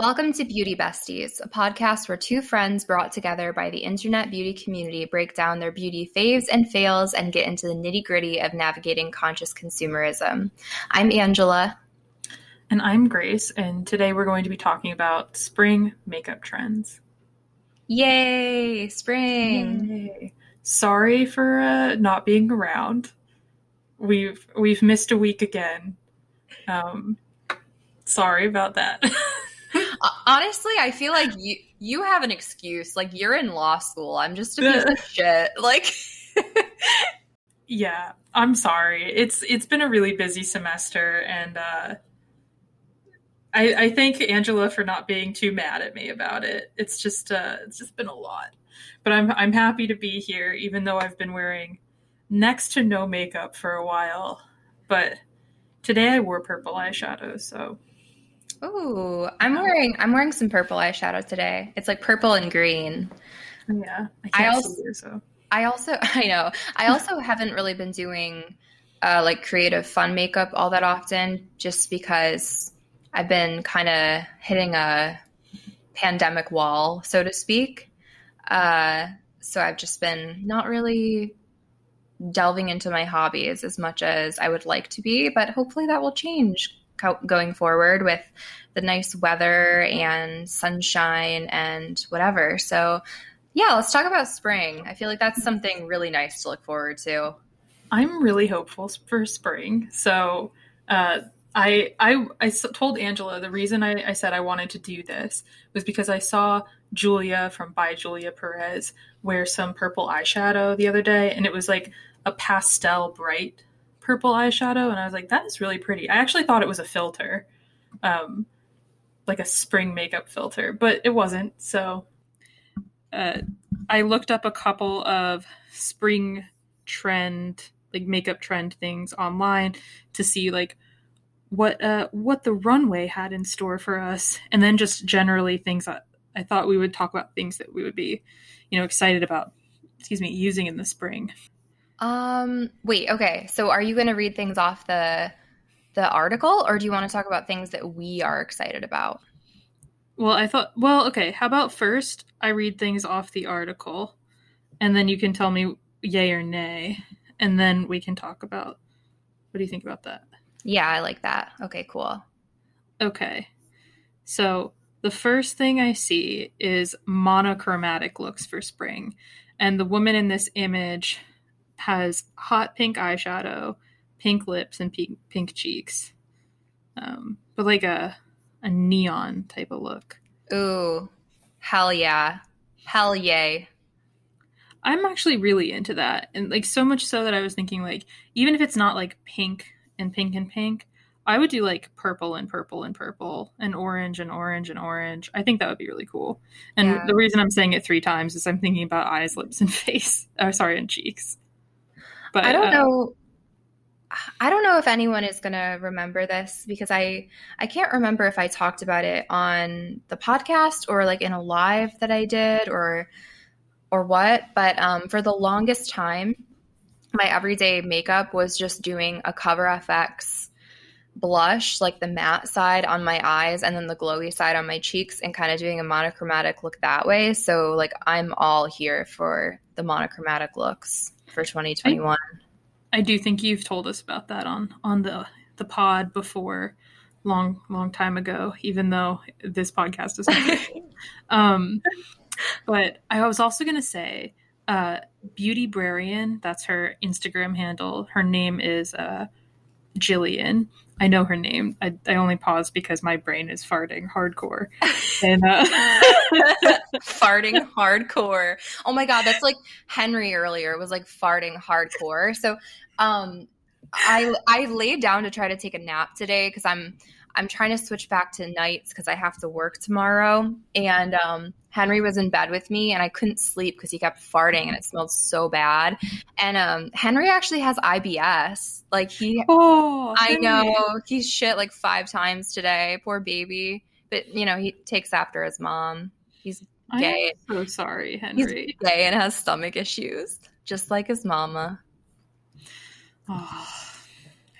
Welcome to Beauty Besties, a podcast where two friends brought together by the internet beauty community break down their beauty faves and fails and get into the nitty gritty of navigating conscious consumerism. I'm Angela. And I'm Grace, and today we're going to be talking about spring makeup trends. Yay, spring! Yay. Sorry for uh, not being around. We've we've missed a week again. Um, sorry about that. Honestly, I feel like you you have an excuse. Like you're in law school. I'm just a piece of shit. Like Yeah, I'm sorry. It's it's been a really busy semester and uh I, I thank Angela for not being too mad at me about it. It's just uh it's just been a lot. But I'm I'm happy to be here even though I've been wearing next to no makeup for a while. But today I wore purple eyeshadow, so Ooh, I'm wearing I'm wearing some purple eyeshadow today. It's like purple and green. Yeah, I, I also you, so. I also I know I also haven't really been doing uh, like creative fun makeup all that often, just because I've been kind of hitting a pandemic wall, so to speak. Uh, so I've just been not really delving into my hobbies as much as I would like to be, but hopefully that will change co- going forward with the nice weather and sunshine and whatever. So, yeah, let's talk about spring. I feel like that's something really nice to look forward to. I'm really hopeful for spring. So, uh, I, I, I told Angela the reason I, I said I wanted to do this was because I saw Julia from By Julia Perez wear some purple eyeshadow the other day, and it was like a pastel bright purple eyeshadow, and I was like, that is really pretty. I actually thought it was a filter, um, like a spring makeup filter, but it wasn't. So uh, I looked up a couple of spring trend, like makeup trend things online to see like what uh, what the runway had in store for us, and then just generally things that I thought we would talk about things that we would be, you know, excited about. Excuse me, using in the spring. Um, wait, okay. So are you going to read things off the the article or do you want to talk about things that we are excited about? Well, I thought well, okay, how about first I read things off the article and then you can tell me yay or nay and then we can talk about what do you think about that? Yeah, I like that. Okay, cool. Okay. So, the first thing I see is monochromatic looks for spring. And the woman in this image has hot pink eyeshadow, pink lips, and pink, pink cheeks. Um, but like a a neon type of look. Ooh, hell yeah, hell yay! I'm actually really into that, and like so much so that I was thinking like even if it's not like pink and pink and pink, I would do like purple and purple and purple and orange and orange and orange. I think that would be really cool. And yeah. the reason I'm saying it three times is I'm thinking about eyes, lips, and face. Oh, sorry, and cheeks. But I don't uh, know. I don't know if anyone is going to remember this because I I can't remember if I talked about it on the podcast or like in a live that I did or or what. But um, for the longest time, my everyday makeup was just doing a Cover FX blush, like the matte side on my eyes and then the glowy side on my cheeks, and kind of doing a monochromatic look that way. So like I'm all here for the monochromatic looks for 2021. I, I do think you've told us about that on on the the pod before long long time ago even though this podcast is um but i was also going to say uh beauty brarian that's her instagram handle her name is uh jillian I know her name. I, I only paused because my brain is farting hardcore. And uh... farting hardcore. Oh my god, that's like Henry earlier was like farting hardcore. So um I I laid down to try to take a nap today because I'm I'm trying to switch back to nights because I have to work tomorrow. And um, Henry was in bed with me and I couldn't sleep because he kept farting and it smelled so bad. And um, Henry actually has IBS. Like he, oh, I know he's shit like five times today. Poor baby. But you know he takes after his mom. He's gay. I'm so sorry, Henry. He's gay and has stomach issues, just like his mama. Oh.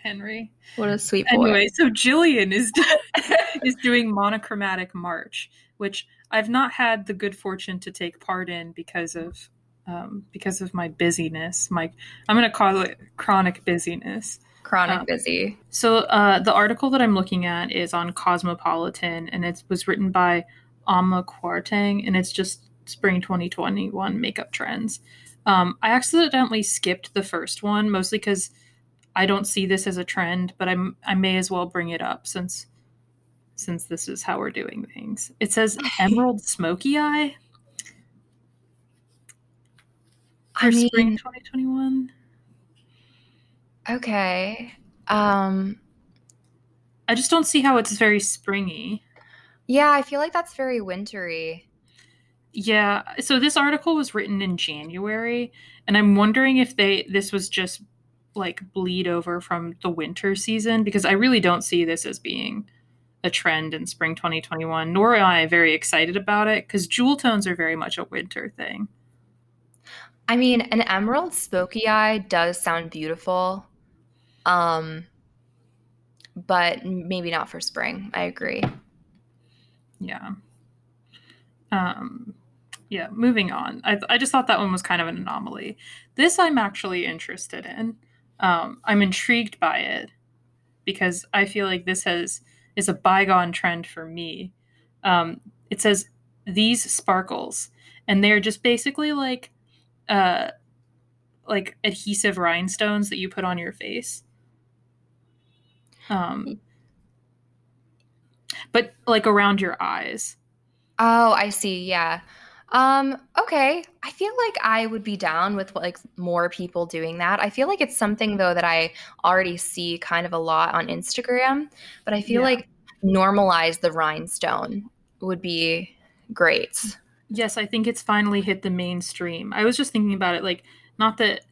Henry. What a sweet boy. Anyway, so Jillian is is doing monochromatic march, which I've not had the good fortune to take part in because of um, because of my busyness. My I'm going to call it chronic busyness. Chronic um, busy. So uh, the article that I'm looking at is on Cosmopolitan, and it was written by Amma Kwarteng, and it's just spring 2021 makeup trends. Um, I accidentally skipped the first one, mostly because I don't see this as a trend, but I'm I may as well bring it up since since this is how we're doing things. It says emerald smoky eye for I mean, spring 2021. Okay. Um I just don't see how it's very springy. Yeah, I feel like that's very wintry. Yeah, so this article was written in January and I'm wondering if they this was just like bleed over from the winter season because I really don't see this as being a trend in spring 2021 nor am I very excited about it cuz jewel tones are very much a winter thing. I mean, an emerald smoky eye does sound beautiful. Um, but maybe not for spring. I agree. Yeah. Um, yeah, moving on. I, I just thought that one was kind of an anomaly. This I'm actually interested in. Um, I'm intrigued by it because I feel like this has is a bygone trend for me. Um, it says these sparkles, and they're just basically like uh, like adhesive rhinestones that you put on your face. Um, but like around your eyes. Oh, I see. Yeah. Um, okay. I feel like I would be down with like more people doing that. I feel like it's something though that I already see kind of a lot on Instagram, but I feel yeah. like normalize the rhinestone would be great. Yes, I think it's finally hit the mainstream. I was just thinking about it like not that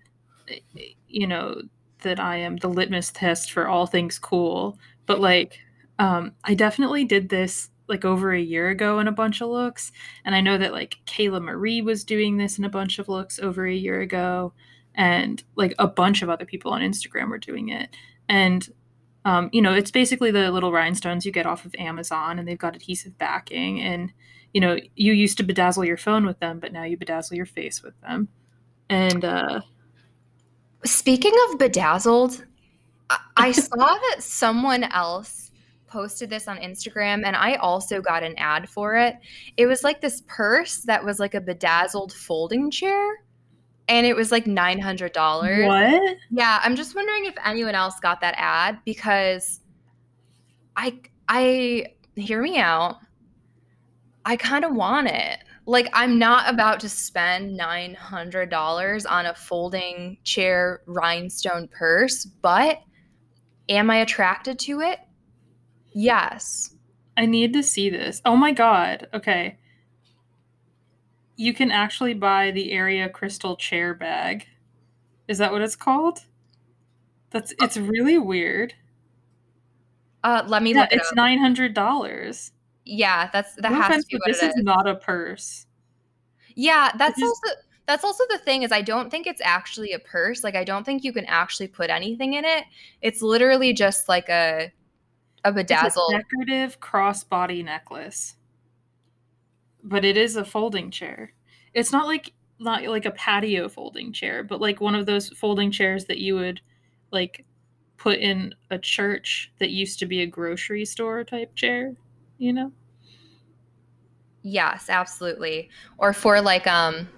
you know that I am the litmus test for all things cool, but like um, I definitely did this like over a year ago in a bunch of looks, and I know that like Kayla Marie was doing this in a bunch of looks over a year ago, and like a bunch of other people on Instagram were doing it, and um, you know it's basically the little rhinestones you get off of Amazon, and they've got adhesive backing, and you know you used to bedazzle your phone with them, but now you bedazzle your face with them, and uh, Speaking of bedazzled, I saw that someone else posted this on Instagram and I also got an ad for it. It was like this purse that was like a bedazzled folding chair and it was like $900. What? Yeah, I'm just wondering if anyone else got that ad because I I hear me out. I kind of want it like I'm not about to spend $900 on a folding chair rhinestone purse, but am I attracted to it? Yes. I need to see this. Oh my god. Okay. You can actually buy the Area Crystal chair bag. Is that what it's called? That's it's really weird. Uh let me yeah, look it it's nine hundred dollars. Yeah, that's that no has to be this is. is not a purse. Yeah, that's also that's also the thing is I don't think it's actually a purse. Like I don't think you can actually put anything in it. It's literally just like a a bedazzled a decorative crossbody necklace. But it is a folding chair. It's not like not like a patio folding chair, but like one of those folding chairs that you would like put in a church that used to be a grocery store type chair you know? Yes, absolutely. Or for like um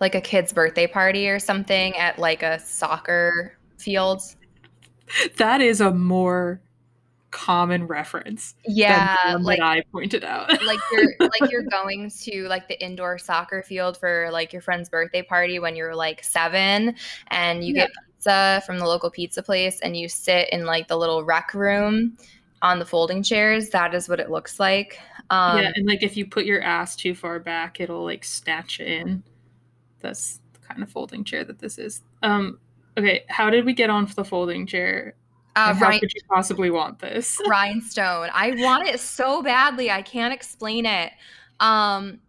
like a kid's birthday party or something at like a soccer field. That is a more common reference. Yeah, like I pointed out. like you're like you're going to like the indoor soccer field for like your friend's birthday party when you're like 7 and you yeah. get pizza from the local pizza place and you sit in like the little rec room on the folding chairs, that is what it looks like. Um, yeah, and like if you put your ass too far back, it'll like snatch in. That's the kind of folding chair that this is. Um, okay, how did we get on the folding chair? Uh, how could you possibly want this? Rhinestone. I want it so badly. I can't explain it. Um,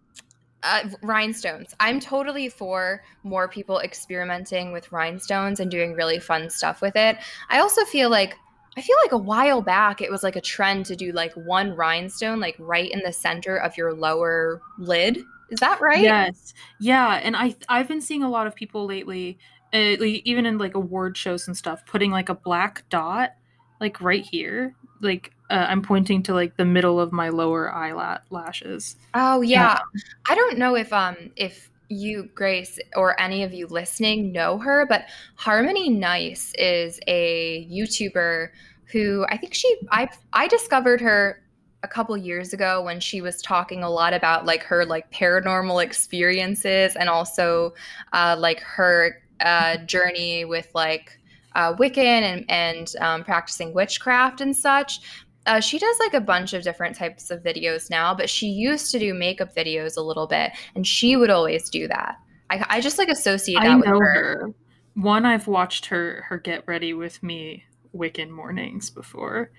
uh, rhinestones. I'm totally for more people experimenting with rhinestones and doing really fun stuff with it. I also feel like I feel like a while back it was like a trend to do like one rhinestone like right in the center of your lower lid. Is that right? Yes. Yeah, and I I've been seeing a lot of people lately uh, like, even in like award shows and stuff putting like a black dot like right here like uh, I'm pointing to like the middle of my lower eyelashes. Oh yeah. yeah. I don't know if um if you Grace or any of you listening know her, but Harmony Nice is a YouTuber who I think she I I discovered her a couple years ago when she was talking a lot about like her like paranormal experiences and also uh, like her uh, journey with like uh, Wiccan and, and um, practicing witchcraft and such. Uh, she does like a bunch of different types of videos now, but she used to do makeup videos a little bit, and she would always do that. I, I just like associate that I with her. her. One, I've watched her her get ready with me Wiccan mornings before,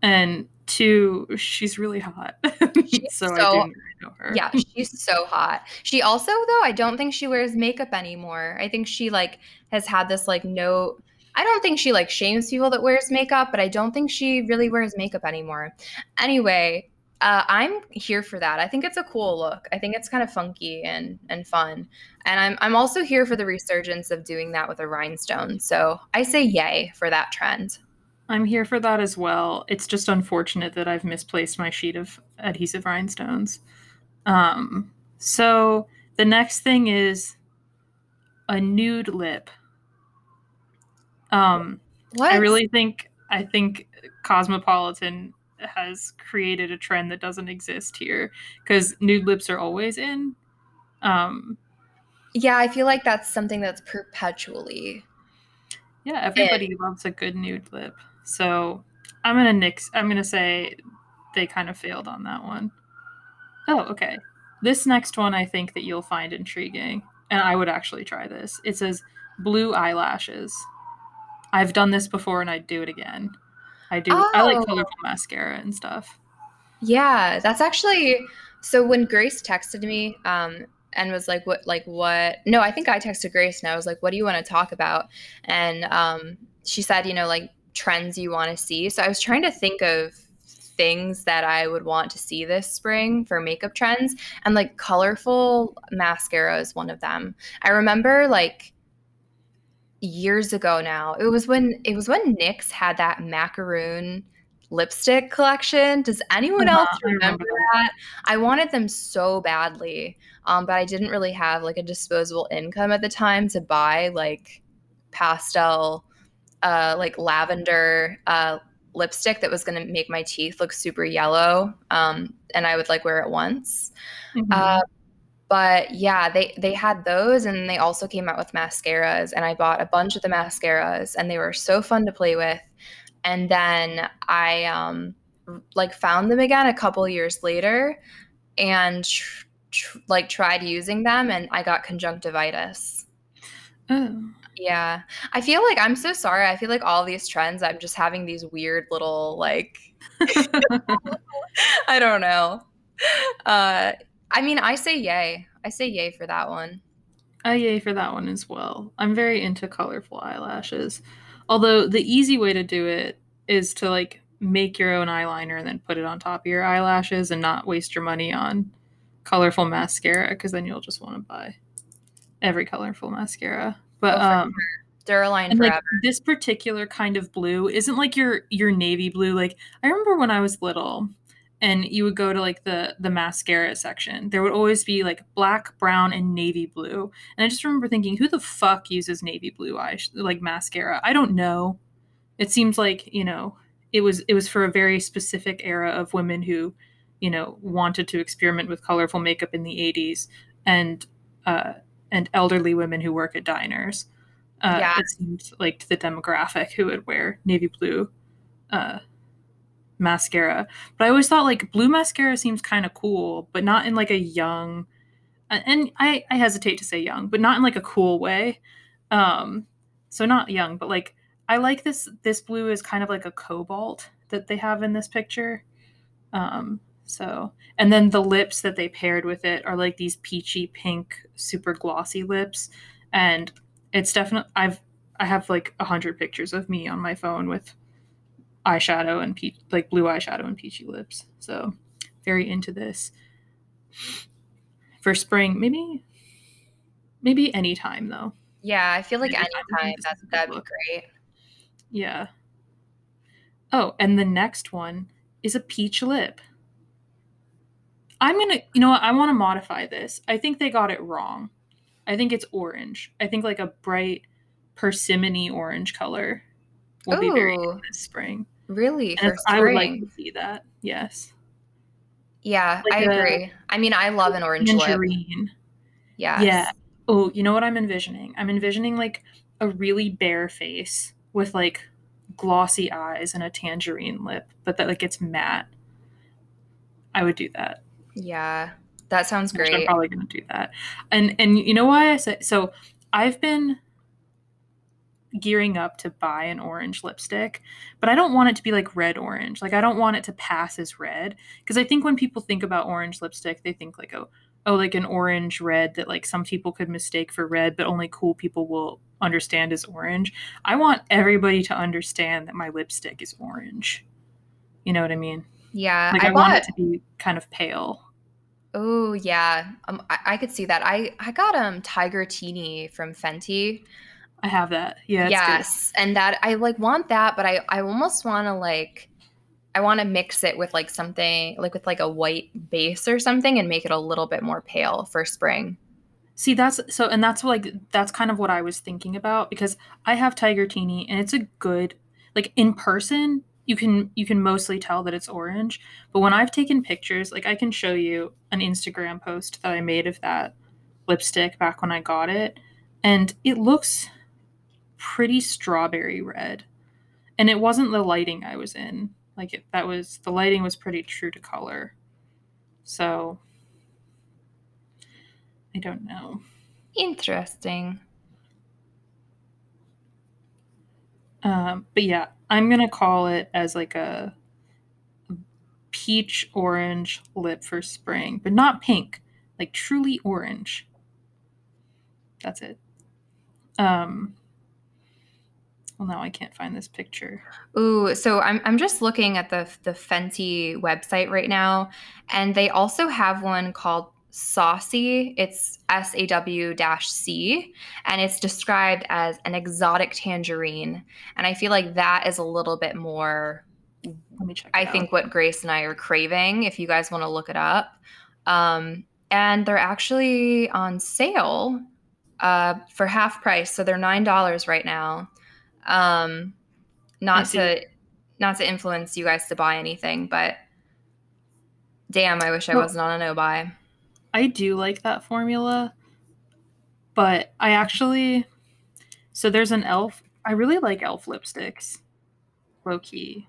and two, she's really hot. She's so, so I didn't know her. Yeah, she's so hot. She also though I don't think she wears makeup anymore. I think she like has had this like no I don't think she like shames people that wears makeup, but I don't think she really wears makeup anymore. Anyway, uh, I'm here for that. I think it's a cool look. I think it's kind of funky and and fun. And I'm I'm also here for the resurgence of doing that with a rhinestone. So I say yay for that trend. I'm here for that as well. It's just unfortunate that I've misplaced my sheet of adhesive rhinestones. Um, so the next thing is a nude lip. Um, what? I really think I think Cosmopolitan has created a trend that doesn't exist here because nude lips are always in. Um, yeah, I feel like that's something that's perpetually. Yeah, everybody in. loves a good nude lip. So I'm gonna nix. I'm gonna say they kind of failed on that one. Oh, okay. This next one I think that you'll find intriguing, and I would actually try this. It says blue eyelashes. I've done this before and I'd do it again. I do. Oh. I like oh. colorful mascara and stuff. Yeah, that's actually so. When Grace texted me um, and was like, "What? Like what?" No, I think I texted Grace and I was like, "What do you want to talk about?" And um, she said, "You know, like trends you want to see." So I was trying to think of things that I would want to see this spring for makeup trends, and like colorful mascara is one of them. I remember like years ago now. It was when it was when NYX had that macaroon lipstick collection. Does anyone uh-huh, else remember, that? I wanted them so badly, um, but I didn't really have like a disposable income at the time to buy like pastel, uh, like lavender uh, lipstick that was going to make my teeth look super yellow, um, and I would like wear it once. Mm-hmm. Uh, but yeah they they had those and they also came out with mascaras and i bought a bunch of the mascaras and they were so fun to play with and then i um like found them again a couple years later and tr- tr- like tried using them and i got conjunctivitis oh yeah i feel like i'm so sorry i feel like all these trends i'm just having these weird little like i don't know uh I mean, I say yay. I say yay for that one. I yay for that one as well. I'm very into colorful eyelashes. Although the easy way to do it is to like make your own eyeliner and then put it on top of your eyelashes and not waste your money on colorful mascara because then you'll just want to buy every colorful mascara. But oh, um Duraline forever. Like, this particular kind of blue isn't like your your navy blue. Like I remember when I was little, and you would go to like the the mascara section there would always be like black brown and navy blue. And i just remember thinking who the fuck uses navy blue eye like mascara? I don't know. It seems like you know it was it was for a very specific era of women who you know wanted to experiment with colorful makeup in the 80s and uh and elderly women who work at diners uh, yeah. it seems like the demographic who would wear navy blue uh, mascara. But I always thought like blue mascara seems kind of cool, but not in like a young and I, I hesitate to say young, but not in like a cool way. Um so not young, but like I like this this blue is kind of like a cobalt that they have in this picture. Um So, and then the lips that they paired with it are like these peachy pink, super glossy lips, and it's definitely I've I have like a hundred pictures of me on my phone with eyeshadow and pe- like blue eyeshadow and peachy lips. So, very into this for spring. Maybe, maybe anytime though. Yeah, I feel like Anytime anytime is a that good that'd be great. Yeah. Oh, and the next one is a peach lip. I'm gonna, you know what? I want to modify this. I think they got it wrong. I think it's orange. I think like a bright persimmon orange color will be very good this spring. really And I would like to see that. Yes. Yeah, I like a agree. I mean, I love an orange lip. Tangerine. Yes. Yeah. Oh, you know what I'm envisioning? I'm envisioning like a really bare face with like glossy eyes and a tangerine lip, but that like it's matte. I would do that. Yeah, that sounds Which I'm probably gonna do that. And and you know why I say so I've been gearing up to buy an orange lipstick, but I don't want it to be like red orange. Like I don't want it to pass as red because I think when people think about orange lipstick, they think like oh oh like an orange red that like some people could mistake for red, but only cool people will understand as orange. I want everybody to understand that my lipstick is orange. You know what I mean? Yeah, Like I I, want it to be kind of pale. Oh yeah, um, I, I could see that. I I got um Tiger Teeny from Fenty. I have that. Yeah, yes, and that I like want that, but I I almost want to like I want to mix it with like something like with like a white base or something and make it a little bit more pale for spring. See, that's so, and that's like that's kind of what I was thinking about because I have Tiger Teeny, and it's a good like in person. You can you can mostly tell that it's orange, but when I've taken pictures, like I can show you an Instagram post that I made of that lipstick back when I got it, and it looks pretty strawberry red. And it wasn't the lighting I was in. Like it, that was the lighting was pretty true to color. So I don't know. Interesting. Um, but yeah, I'm gonna call it as like a peach orange lip for spring, but not pink, like truly orange. That's it. Um, well, now I can't find this picture. Ooh, so I'm I'm just looking at the the Fenty website right now, and they also have one called Saucy. It's S A W dash C, and it's described as an exotic tangerine. And I feel like that is a little bit more. Let me check. I out. think what Grace and I are craving. If you guys want to look it up, um, and they're actually on sale uh, for half price, so they're nine dollars right now. Um, not to not to influence you guys to buy anything, but damn, I wish I Well- wasn't on a no buy. I do like that formula, but I actually so there's an elf. I really like elf lipsticks. Low key,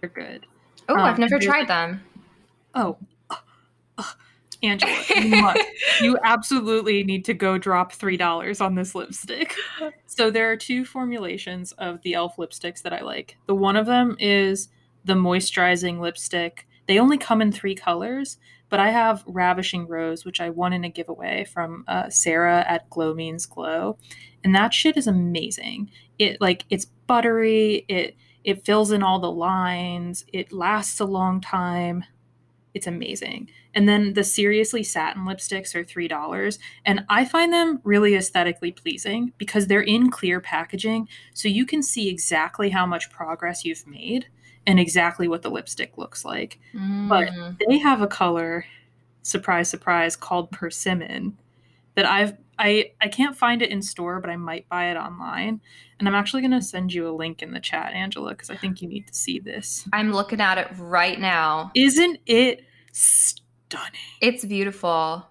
they're good. Oh, Um, I've never tried like- them. Oh, ugh, ugh. Angela, you, you absolutely need to go drop three dollars on this lipstick. So there are two formulations of the elf lipsticks that I like. The one of them is the moisturizing lipstick. They only come in three colors, but I have Ravishing Rose, which I won in a giveaway from uh, Sarah at Glow Means Glow, and that shit is amazing. It like it's buttery. It it fills in all the lines. It lasts a long time. It's amazing. And then the seriously satin lipsticks are three dollars, and I find them really aesthetically pleasing because they're in clear packaging, so you can see exactly how much progress you've made and exactly what the lipstick looks like but- Mm. they have a color surprise surprise called persimmon that i've i i can't find it in store but i might buy it online and i'm actually going to send you a link in the chat angela because i think you need to see this I'm looking at it right now. isn't it stunning It's beautiful.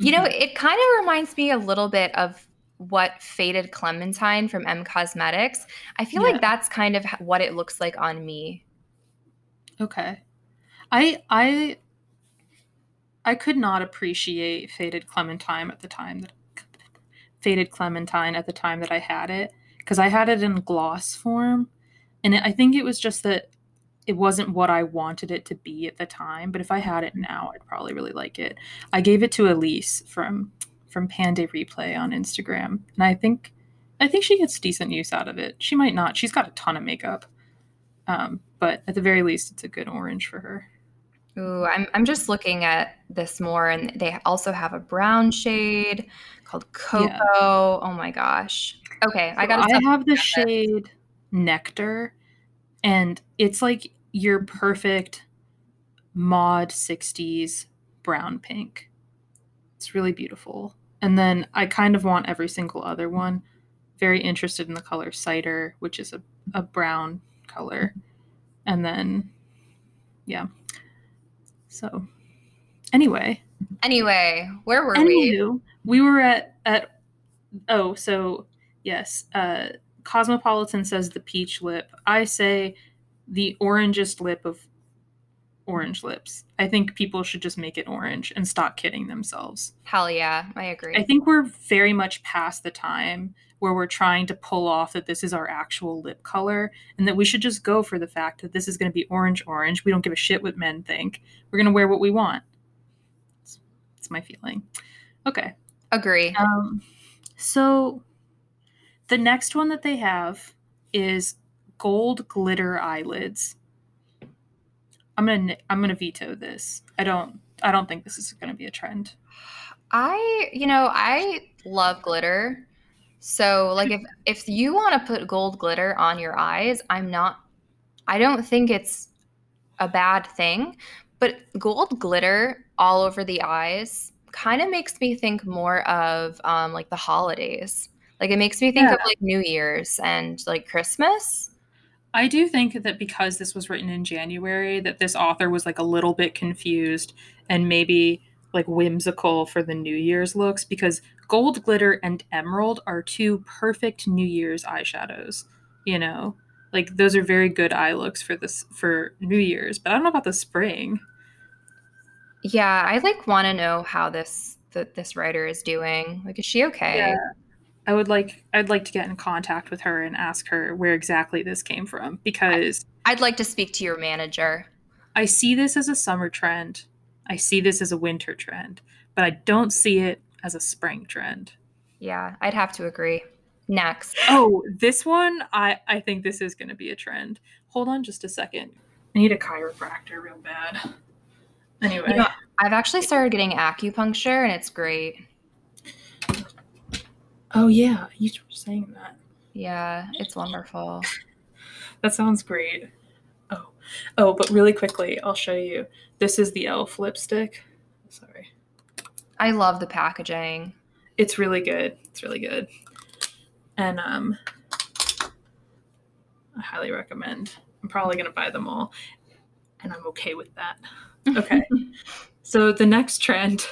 You know, Mhm. it kind of reminds me a little bit of what Faded Clementine from M Cosmetics. I feel Yeah. like that's kind of what it looks like on me. Okay i i i could not appreciate faded clementine at the time that faded clementine at the time that i had it because i had it in gloss form and it, i think it was just that it wasn't what I wanted it to be at the time, but if I had it now, I'd probably really like it. I gave it to Elise from from Panda Replay on Instagram, and I think I think she gets decent use out of it. She might not. She's got a ton of makeup, um, but at the very least, it's a good orange for her. Ooh, I'm I'm just looking at this more, and they also have a brown shade called Cocoa. Yeah. Oh my gosh. Okay, so I got. I have the shade Nectar, and it's like your perfect mod 60s brown pink. It's really beautiful. And then I kind of want every single other one. Very interested in the color cider, which is a, a brown color. And then, yeah. So, anyway. Anyway, where were Anywho, we? We were at, at oh, so yes. Uh, Cosmopolitan says the peach lip. I say the orangest lip of orange lips. I think people should just make it orange and stop kidding themselves. Hell yeah, I agree. I think we're very much past the time where we're trying to pull off that this is our actual lip color and that we should just go for the fact that this is going to be orange orange. We don't give a shit what men think. We're going to wear what we want. It's, my feeling. Okay. Agree. Um, so the next one that they have is gold glitter eyelids. I'm gonna I'm gonna veto this. I don't I don't think this is gonna be a trend. I you know I love glitter, so like if if you want to put gold glitter on your eyes, I'm not. I don't think it's a bad thing, but gold glitter all over the eyes kind of makes me think more of um, like the holidays. Like it makes me think yeah. of like New Year's and like Christmas. I do think that because this was written in January, that this author was like a little bit confused and maybe like whimsical for the New Year's looks because gold glitter and emerald are two perfect New Year's eyeshadows. You know, like those are very good eye looks for this for New Year's. But I don't know about the spring. Yeah, I like want to know how this that this writer is doing. Like, is she okay? Yeah. I would like I'd like to get in contact with her and ask her where exactly this came from because I'd like to speak to your manager. I see this as a summer trend. I see this as a winter trend, but I don't see it as a spring trend. Yeah, I'd have to agree. Next. Oh, this one I I think this is going to be a trend. Hold on just a second. I need a chiropractor real bad. Anyway, you know, I've actually started getting acupuncture and it's great. Oh yeah, you were saying that. Yeah, it's wonderful. that sounds great. Oh, oh, but really quickly, I'll show you. This is the Elf lipstick. Sorry. I love the packaging. It's really good. It's really good. And um, I highly recommend. I'm probably gonna buy them all, and I'm okay with that. Okay. so the next trend,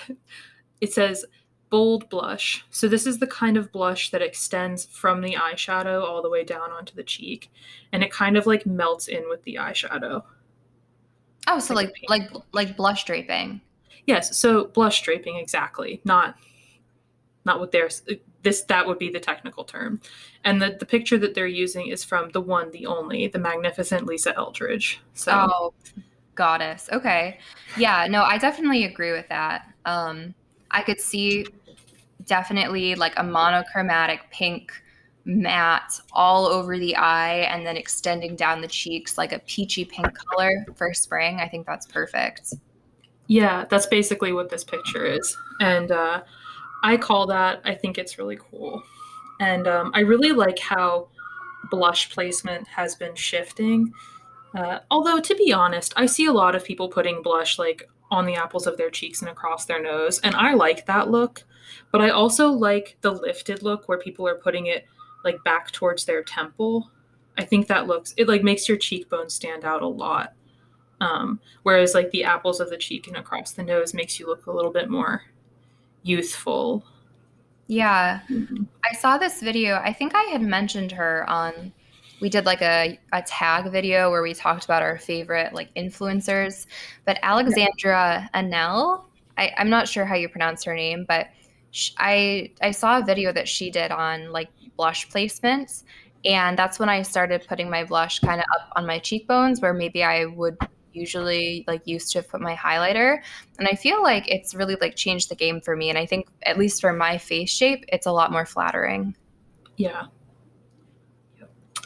it says bold blush. So this is the kind of blush that extends from the eyeshadow all the way down onto the cheek and it kind of like melts in with the eyeshadow. Oh, so like like like, like blush draping. Yes, so blush draping exactly. Not not what they're this that would be the technical term. And the the picture that they're using is from the one the only, the magnificent Lisa Eldridge. So Oh, goddess. Okay. Yeah, no, I definitely agree with that. Um I could see definitely like a monochromatic pink matte all over the eye and then extending down the cheeks like a peachy pink color for spring. I think that's perfect. Yeah, that's basically what this picture is. And uh, I call that, I think it's really cool. And um, I really like how blush placement has been shifting. Uh, although, to be honest, I see a lot of people putting blush like on the apples of their cheeks and across their nose. And I like that look. But I also like the lifted look where people are putting it like back towards their temple. I think that looks it like makes your cheekbones stand out a lot. Um, whereas like the apples of the cheek and across the nose makes you look a little bit more youthful. Yeah. Mm-hmm. I saw this video. I think I had mentioned her on we did like a, a tag video where we talked about our favorite like influencers. But Alexandra Anel, I, I'm not sure how you pronounce her name, but I I saw a video that she did on like blush placements, And that's when I started putting my blush kind of up on my cheekbones where maybe I would usually like used to put my highlighter and i feel like it's really like changed the game for me and i think at least for my face shape it's a lot more flattering yeah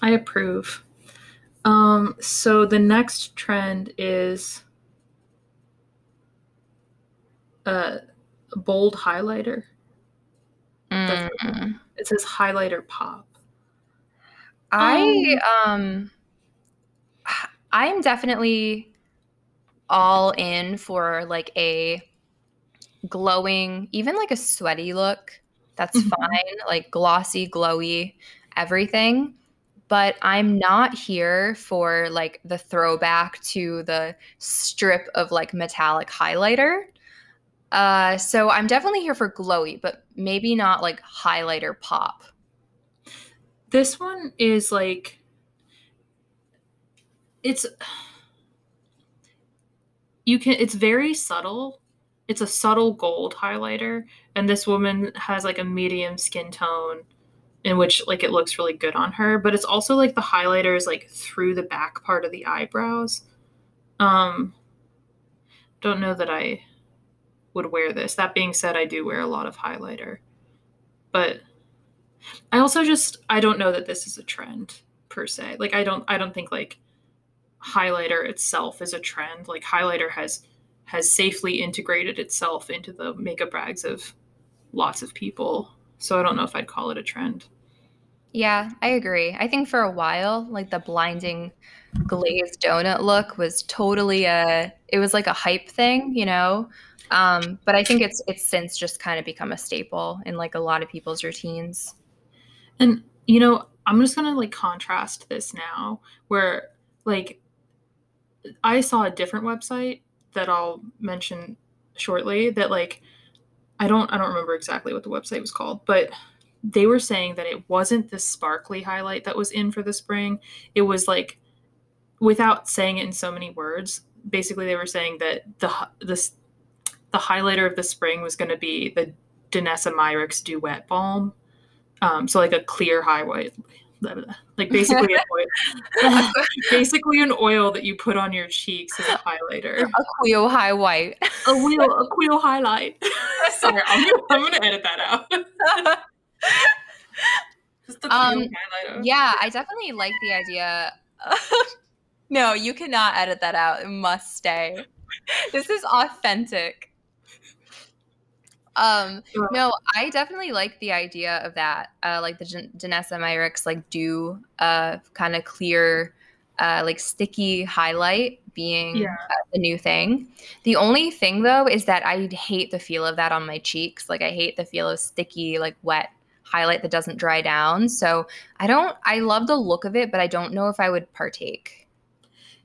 i approve um so the next trend is a bold highlighter Mm. it says highlighter pop I um I'm definitely all in for like a glowing, even like a sweaty look. That's Mhm. fine, like glossy, glowy, everything. But I'm not here for like the throwback to the strip of like metallic highlighter. Uh, so I'm definitely here for glowy, but maybe not like highlighter pop. This one is like it's you can it's very subtle. It's a subtle gold highlighter and this woman has like a medium skin tone in which like it looks really good on her, but it's also like the highlighter is like through the back part of the eyebrows. Um don't know that I would wear this. That being said, I do wear a lot of highlighter. But I also just I don't know that this is a trend per se. Like I don't I don't think like highlighter itself is a trend. Like highlighter has has safely integrated itself into the makeup bags of lots of people. So I don't know if I'd call it a trend. Yeah, I agree. I think for a while, like the blinding glazed donut look was totally a it was like a hype thing, you know? Um, but I think it's it's since just kind of become a staple in like a lot of people's routines. And you know, I'm just gonna like contrast this now, where like I saw a different website that I'll mention shortly that like I don't I don't remember exactly what the website was called, but they were saying that it wasn't the sparkly highlight that was in for the spring. It was like without saying it in so many words, basically they were saying that the this the highlighter of the spring was going to be the Danessa Myricks Dew Wet Balm. Um, so like a clear highlight, like basically an oil, basically an oil that you put on your cheeks as a highlighter. A Quio high white. A wheel, a queel highlight. Sorry, I'm I'm gonna edit that out. Um, yeah, I definitely like the idea. no, you cannot edit that out. It must stay. This is authentic. Um, no, I definitely like the idea of that. Uh, like the Jan- Danessa Myricks like do uh kind of clear, uh, like sticky highlight being Yeah. the new thing. The only thing though is that I hate the feel of that on my cheeks. Like I hate the feel of sticky, like wet highlight that doesn't dry down. So I don't. I love the look of it, but I don't know if I would partake.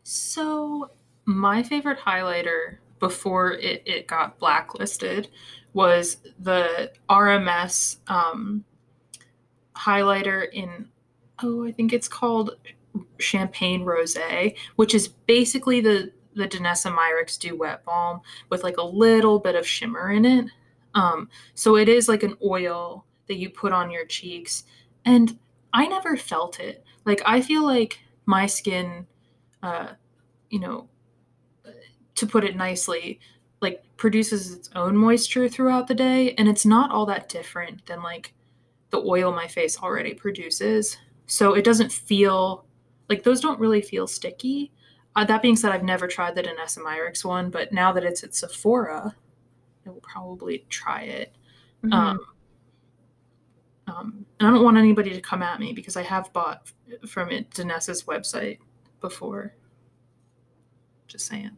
So my favorite highlighter before it, it got blacklisted was the RMS um, highlighter in oh I think it's called Champagne Rosé, which is basically the the Danessa Myricks Dew Wet Balm with like a little bit of shimmer in it. Um, so it is like an oil that you put on your cheeks, and I never felt it. Like I feel like my skin, uh, you know, to put it nicely, like produces its own moisture throughout the day, and it's not all that different than like the oil my face already produces. So it doesn't feel like those don't really feel sticky. Uh, that being said, I've never tried the Danessa Myricks one, but now that it's at Sephora, I will probably try it. Mm-hmm. Um, um, and I don't want anybody to come at me because I have bought from it Danessa's website before. Just saying.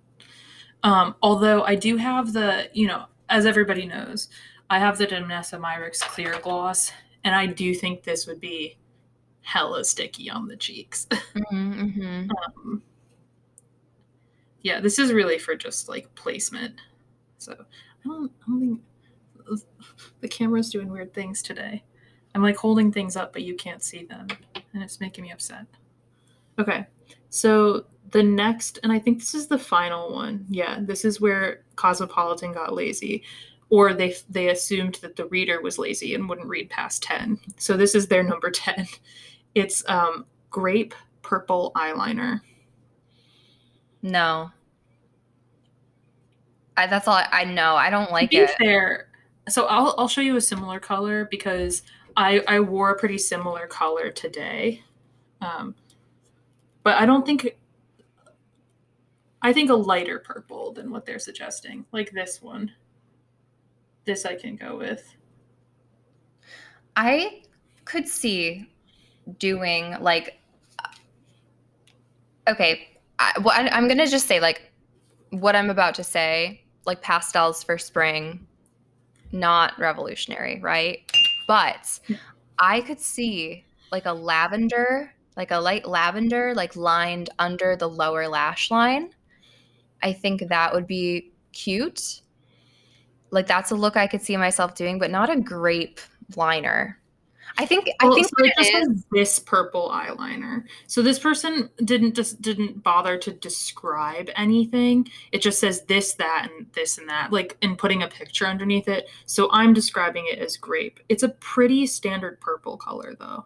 Um, although I do have the, you know, as everybody knows, I have the Danessa Myricks Clear Gloss, and I do think this would be hella sticky on the cheeks. Mhm, mhm. um, yeah, this is really for just like placement. So I don't, I don't think the camera's doing weird things today. I'm like holding things up, but you can't see them, and it's making me upset. Okay, so the next, and I think this is the final one. Yeah, this is where Cosmopolitan got lazy, or they they assumed that the reader was lazy and wouldn't read past ten. So this is their number ten, It's um, grape purple eyeliner. No. I, that's all I, I know. I don't like to be it. fair, so I'll I'll show you a similar color because I I wore a pretty similar color today, um, but I don't think. I think a lighter purple than what they're suggesting, like this one. This I can go with. I could see doing like okay I, well, I, i'm gonna just say like what i'm about to say like pastels for spring not revolutionary right but i could see like a lavender like a light lavender like lined under the lower lash line. I think that would be cute. Like that's a look i could see myself doing but not a grape liner I think I Well, think so what it it just is- this purple eyeliner. So this person didn't just didn't bother to describe anything. It just says this, that, and this and that, like and putting a picture underneath it. So I'm describing it as grape. It's a pretty standard purple color though.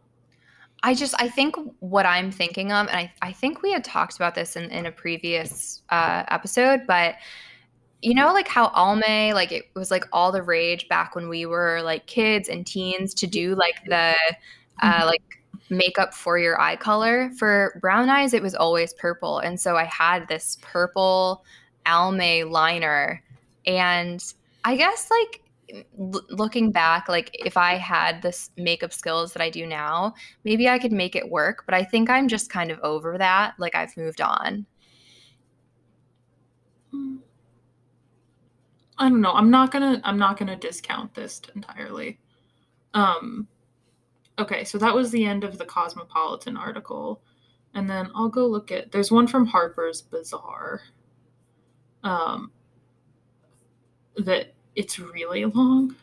I just I think what I'm thinking of, and I, I think we had talked about this in, in a previous uh, episode, but you know, like how Almay, like it was like all the rage back when we were like kids and teens to do like the uh, like makeup for your eye color. For brown eyes, it was always purple, and so I had this purple Almay liner, and I guess like l- looking back, like if I had this makeup skills that I do now, maybe I could make it work. But I think I'm just kind of over that. Like I've moved on. I don't know. I'm not gonna I'm not gonna discount this entirely. Um okay, so that was the end of the Cosmopolitan article. And then I'll go look at there's one from Harper's Bazaar. Um that it's really long.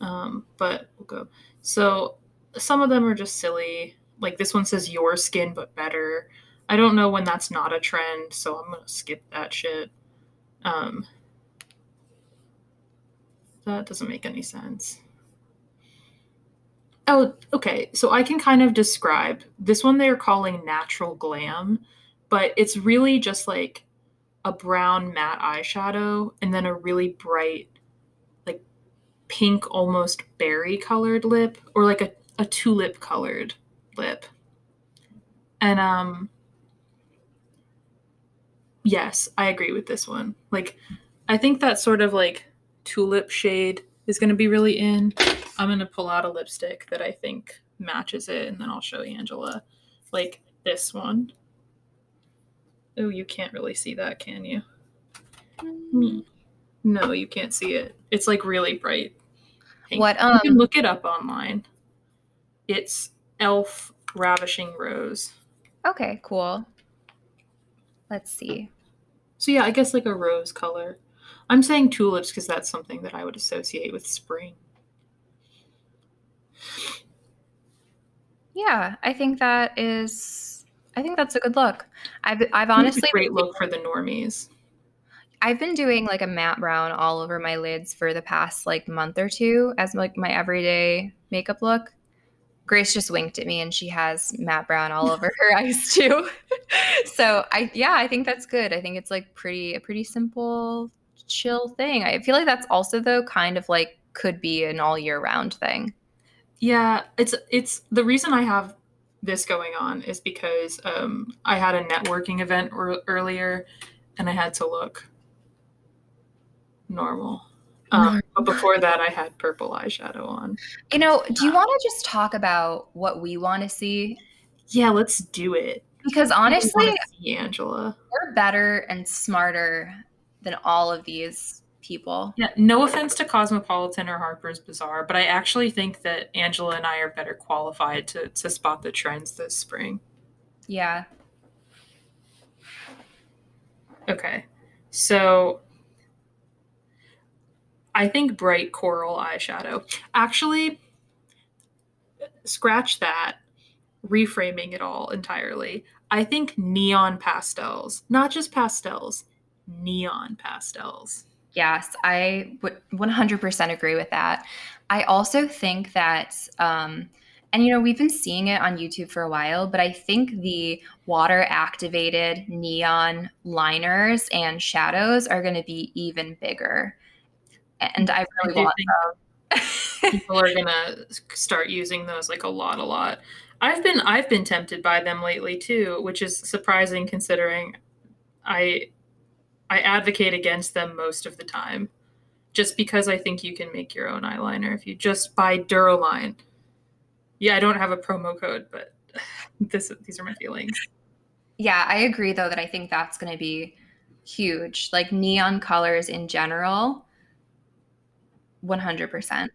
Um, but we'll go. So some of them are just silly. Like this one says your skin but better. I don't know when that's not a trend, so I'm gonna skip that shit. Um that doesn't make any sense. Oh, okay. So I can kind of describe this one they're calling natural glam, but it's really just like a brown matte eyeshadow and then a really bright, like pink, almost berry colored lip, or like a, a tulip colored lip. And um yes, I agree with this one. Like I think that sort of like tulip shade is going to be really in. I'm going to pull out a lipstick that I think matches it and then I'll show Angela like this one. Oh, you can't really see that, can you? Me. No, you can't see it. It's like really bright. pink. What, you um, can look it up online. It's Elf Ravishing Rose. Okay, cool. Let's see. So yeah, I guess like a rose color. I'm saying tulips because that's something that I would associate with spring. Yeah, I think that is. I think that's a good look. I've I've honestly great look for the normies. I've been doing like a matte brown all over my lids for the past like month or two as like my everyday makeup look. Grace just winked at me and she has matte brown all over her eyes too. so I yeah, I think that's good. I think it's like pretty a pretty simple chill thing. I feel like that's also though kind of like could be an all year round thing. Yeah, it's it's the reason I have this going on is because um, I had a networking event or, earlier, and I had to look normal. Um, but before that, I had purple eyeshadow on. You know, do you want to just talk about what we want to see? Yeah, let's do it. Because honestly, Angela. we're better and smarter than all of these people. Yeah, no offense to Cosmopolitan or Harper's Bazaar, but I actually think that Angela and I are better qualified to, to spot the trends this spring. Yeah. Okay. So I think bright coral eyeshadow. Actually, scratch that, reframing it all entirely. I think neon pastels, not just pastels, neon pastels. Yes, I would 100% agree with that. I also think that um, And you know, we've been seeing it on YouTube for a while, but I think the water activated neon liners and shadows are going to be even bigger. And I really I want them. people are going to start using those like a lot a lot. I've been I've been tempted by them lately too, which is surprising considering I I advocate against them most of the time. Just because I think you can make your own eyeliner if you just buy Duraline. Yeah, I don't have a promo code, but this these are my feelings. Yeah, I agree though that I think that's going to be huge. Like neon colors in general 100%.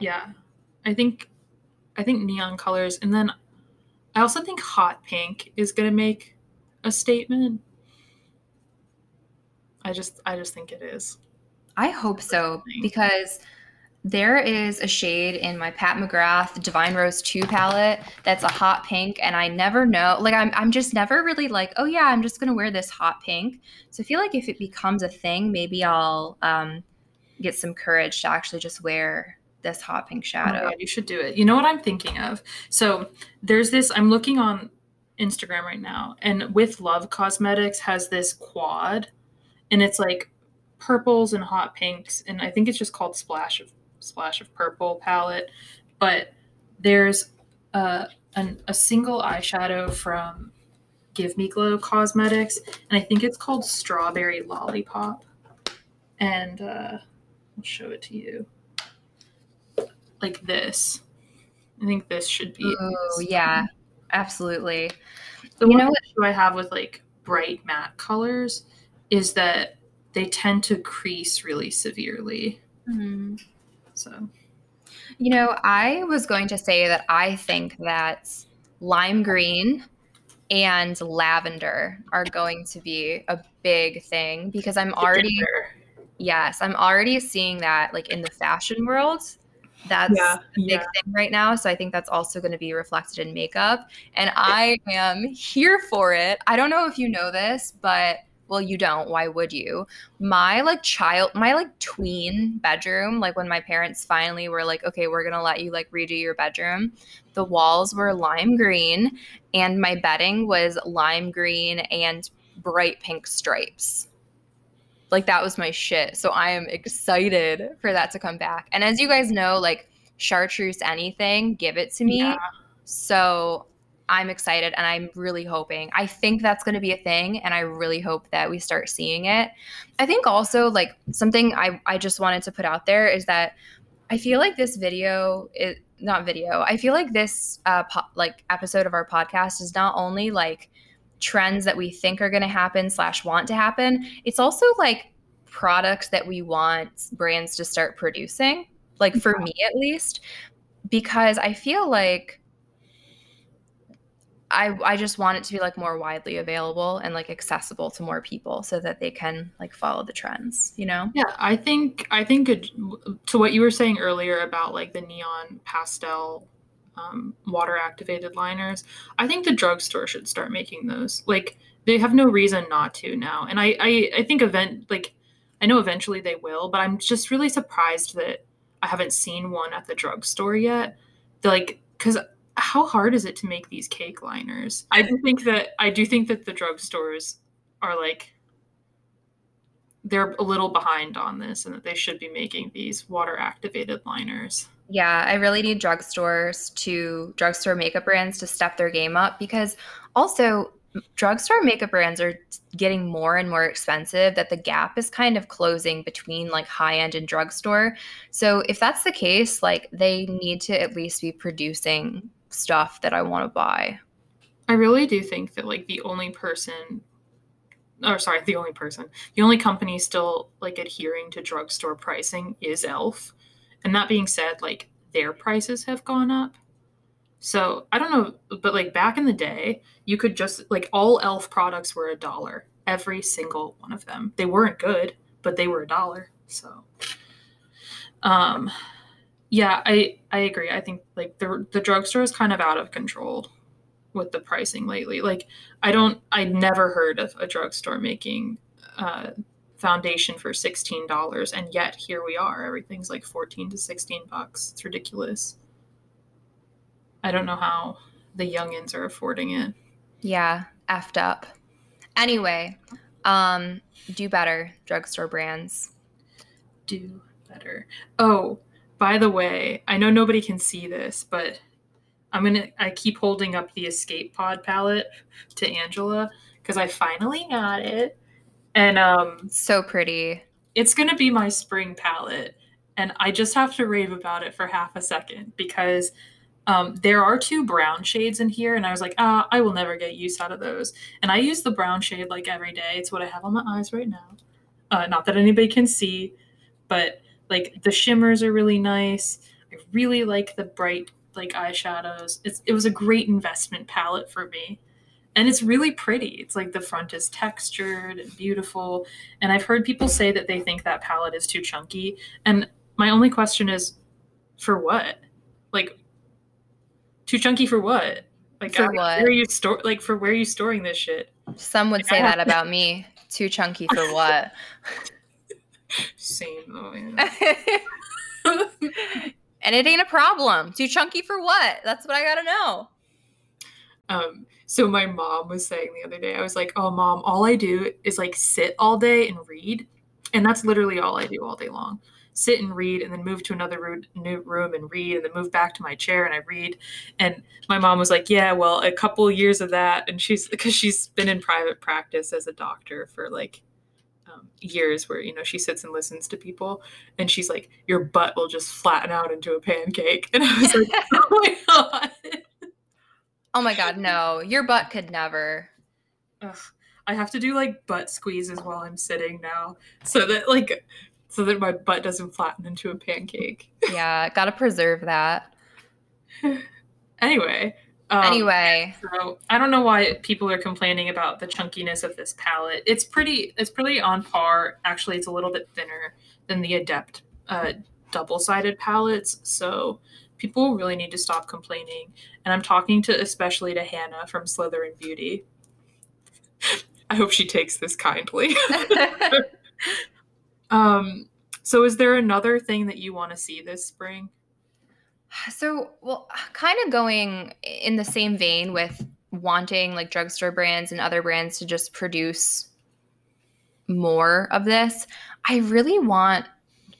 Yeah. I think I think neon colors and then I also think hot pink is going to make a statement. I just I just think it is. I hope so because there is a shade in my Pat McGrath Divine Rose 2 palette that's a hot pink and I never know like I'm I'm just never really like, oh yeah, I'm just going to wear this hot pink. So I feel like if it becomes a thing, maybe I'll um, get some courage to actually just wear this hot pink shadow. Oh God, you should do it. You know what I'm thinking of? So there's this I'm looking on Instagram right now and with Love Cosmetics has this quad and it's like purples and hot pinks and I think it's just called Splash of splash of purple palette, but there's a, an, a single eyeshadow from Give Me Glow Cosmetics, and I think it's called Strawberry Lollipop. And uh, I'll show it to you. Like this. I think this should be. Oh, yeah, absolutely. The you one know issue I have with like bright matte colors is that they tend to crease really severely. Mm-hmm. So, you know, I was going to say that I think that lime green and lavender are going to be a big thing because I'm already yes, I'm already seeing that like in the fashion world. That's yeah, a big yeah. thing right now. So I think that's also going to be reflected in makeup. And I am here for it. I don't know if you know this, but well you don't. Why would you? My like child my like tween bedroom like when my parents finally were like okay we're gonna let you like redo your bedroom the walls were lime green and my bedding was lime green and bright pink stripes. Like that was my shit. So i am excited for that to come back. And as you guys know like chartreuse anything give it to me. Yeah. so I'm excited and I'm really hoping. I think that's going to be a thing and I really hope that we start seeing it. I think also like something I I just wanted to put out there is that I feel like this video is not video. I feel like this uh po- like episode of our podcast is not only like trends that we think are going to happen slash want to happen. It's also like products that we want brands to start producing. Like for me at least, because I feel like I I just want it to be like more widely available and like accessible to more people so that they can like follow the trends, you know? Yeah, I think I think it, to what you were saying earlier about like the neon pastel um, water activated liners, I think the drugstore should start making those. Like they have no reason not to now. And I I, I think event like I know eventually they will, but I'm just really surprised that I haven't seen one at the drugstore yet. They're like because how hard is it to make these cake liners? I do think that I do think that the drugstores are like they're a little behind on this and that they should be making these water activated liners. Yeah, I really need drugstores to drugstore makeup brands to step their game up because also drugstore makeup brands are getting more and more expensive that the gap is kind of closing between like high end and drugstore. So if that's the case, like they need to at least be producing stuff that I want to buy. I really do think that like the only person or sorry, the only person, the only company still like adhering to drugstore pricing is Elf. And that being said, like their prices have gone up. So I don't know, but like back in the day, you could just like all Elf products were a dollar, every single one of them. They weren't good, but they were a dollar. So, um, yeah, I I agree. I think like the the drugstore is kind of out of control with the pricing lately. Like I don't I never heard of a drugstore making uh, foundation for sixteen dollars, and yet here we are. Everything's like fourteen to sixteen bucks. It's ridiculous. I don't know how the youngins are affording it. Yeah, effed up. Anyway, um, do better, drugstore brands. Do better. Oh, by the way, I know nobody can see this, but I'm gonna I keep holding up the escape pod palette to Angela because I finally got it. And um So pretty. it's gonna be my spring palette. And I just have to rave about it for half a second because um, there are two brown shades in here, and I was like, ah, I will never get use out of those. And I use the brown shade like every day. It's what I have on my eyes right now. Uh, not that anybody can see, but like the shimmers are really nice. I really like the bright like eyeshadows. It's it was a great investment palette for me. And it's really pretty. It's like the front is textured and beautiful. And I've heard people say that they think that palette is too chunky. And my only question is for what? Like too chunky for what? Like For I- what? Where are you store like for where are you storing this shit? Some would Like, say that about me. Too chunky for what? Same though. and it ain't a problem. Too chunky for what? That's what I gotta know. Um, so my mom was saying the other day, I was like, "Oh, mom, all I do is like sit all day and read, and that's literally all I do all day long. Sit and read, and then move to another room, new room and read, and then move back to my chair and I read." And my mom was like, "Yeah, well, a couple years of that, and she's because she's been in private practice as a doctor for like." Years where you know she sits and listens to people and she's like your butt will just flatten out into a pancake and i was like oh my god Oh my god, no. Your butt could never. Ugh, I have to do like butt squeezes while I'm sitting now, so that like, so that my butt doesn't flatten into a pancake. Yeah, gotta preserve that. Anyway, um, anyway, so I don't know why people are complaining about the chunkiness of this palette. It's pretty, it's pretty on par. Actually, it's a little bit thinner than the Adept uh, double-sided palettes. So people really need to stop complaining. And I'm talking to especially to Hannah from Slytherin Beauty. I hope she takes this kindly. Um, so is there another thing that you want to see this spring? So, well, kind of going in the same vein with wanting like drugstore brands and other brands to just produce more of this, I really want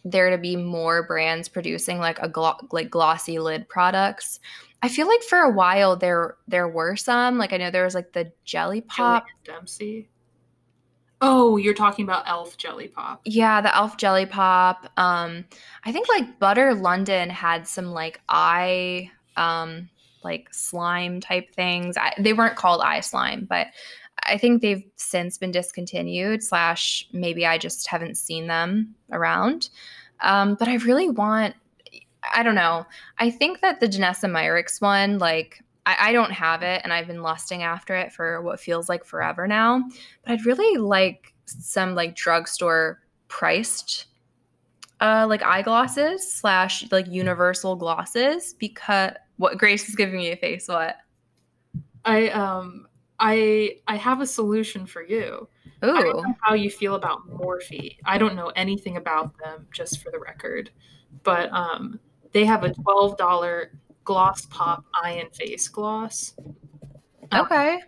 there to be more brands producing like a glo- like glossy lid products. I feel like for a while there there were some like I know there was like the Jelly Pop. Dempsey. Oh, you're talking about Elf Jelly Pop. Yeah, the Elf Jelly Pop. Um, I think like Butter London had some like eye, um, like slime type things. I, they weren't called eye slime, but I think they've since been discontinued. Slash, maybe I just haven't seen them around. Um, but I really want. I don't know. I think that the Danessa Myricks one, like. I, I don't have it, and I've been lusting after it for what feels like forever now. But I'd really like some like drugstore priced uh like eyeglasses slash like universal glosses because what Grace is giving me a face what I um I I have a solution for you. I don't ooh know how you feel about Morphe. I don't know anything about them, just for the record. But um they have a twelve dollar gloss pop eye and face gloss. Um, okay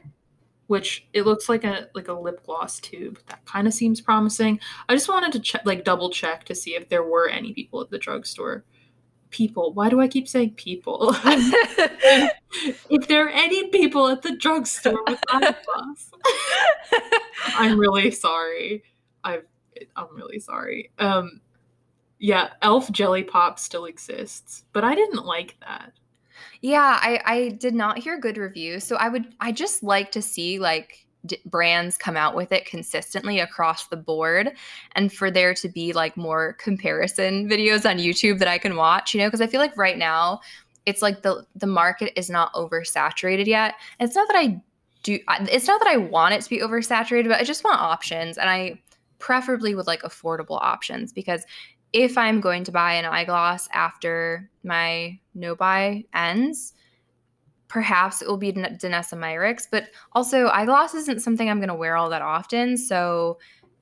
which it looks like a like a lip gloss tube. That kind of seems promising. I just wanted to check, like double check to see if there were any people at the drugstore. People. Why do I keep saying people? if there are any people at the drugstore with eye gloss, I'm really sorry. I've I'm really sorry. Um, yeah, Elf Jelly Pop still exists, but I didn't like that. Yeah I I did not hear good reviews so I would I just like to see like d- brands come out with it consistently across the board and for there to be like more comparison videos on YouTube that I can watch you know because I feel like right now it's like the the market is not oversaturated yet. And it's not that I do it's not that I want it to be oversaturated but I just want options and I preferably would like affordable options because if I'm going to buy an eyegloss after my no buy ends, perhaps it will be Dan- Danessa Myricks. But also, eyegloss isn't something I'm going to wear all that often, so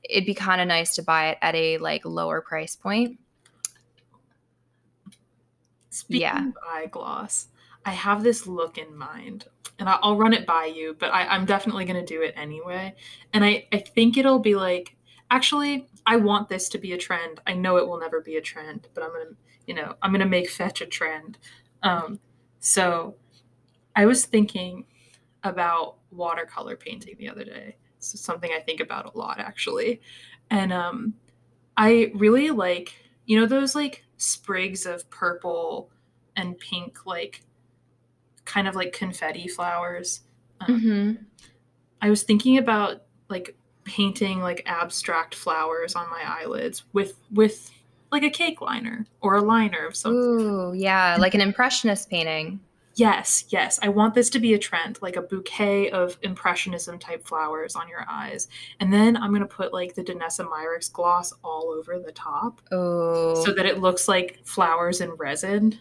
it'd be kind of nice to buy it at a like lower price point. Speaking Yeah. of eye gloss, I have this look in mind, and I'll run it by you, but I, I'm definitely going to do it anyway. And I, I think it'll be like, actually, I want this to be a trend. I know it will never be a trend, but I'm going to, you know, I'm going to make fetch a trend. Um, so I was thinking about watercolor painting the other day. It's something I think about a lot, actually. And um, I really like, you know, those like sprigs of purple and pink, like kind of like confetti flowers. Um, Mm-hmm. I was thinking about like painting like abstract flowers on my eyelids with with like a cake liner or a liner of some Ooh, yeah, like an impressionist painting. Yes, yes. I want this to be a trend, like a bouquet of impressionism type flowers on your eyes. And then I'm going to put like the Danessa Myricks gloss all over the top Oh, so that it looks like flowers in resin.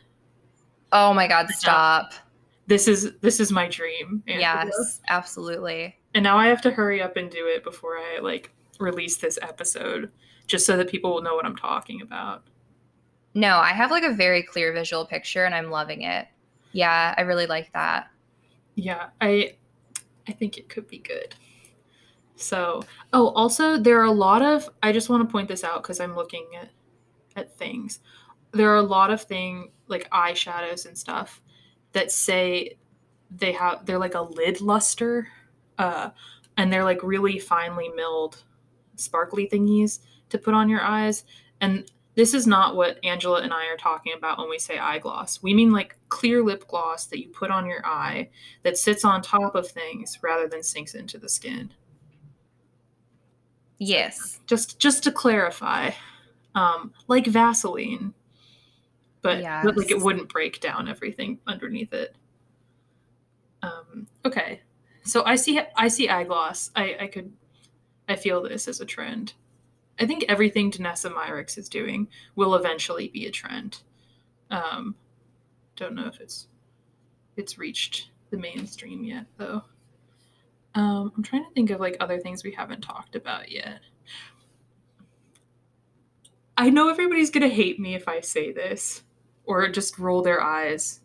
oh my God, stop. This is this is my dream. Angela. Yes, absolutely. And now I have to hurry up and do it before I like release this episode just so that people will know what I'm talking about. No, I have like a very clear visual picture and I'm loving it. Yeah, I really like that. Yeah, I I think it could be good. So, oh, also there are a lot of I just want to point this out cuz I'm looking at at things. There are a lot of thing like eyeshadows and stuff that say they have they're like a lid luster uh and they're like really finely milled sparkly thingies to put on your eyes and this is not what Angela and I are talking about when we say eye gloss. We mean like clear lip gloss that you put on your eye that sits on top of things rather than sinks into the skin. Yes. Just just to clarify, um, like Vaseline, but, but like it wouldn't break down everything underneath it. Um, okay, so I see I see eye gloss. I I could I feel this as a trend. I think everything Danessa Myricks is doing will eventually be a trend. Um, don't know if it's it's reached the mainstream yet though. Um, I'm trying to think of like other things we haven't talked about yet. I know everybody's gonna hate me if I say this or just roll their eyes,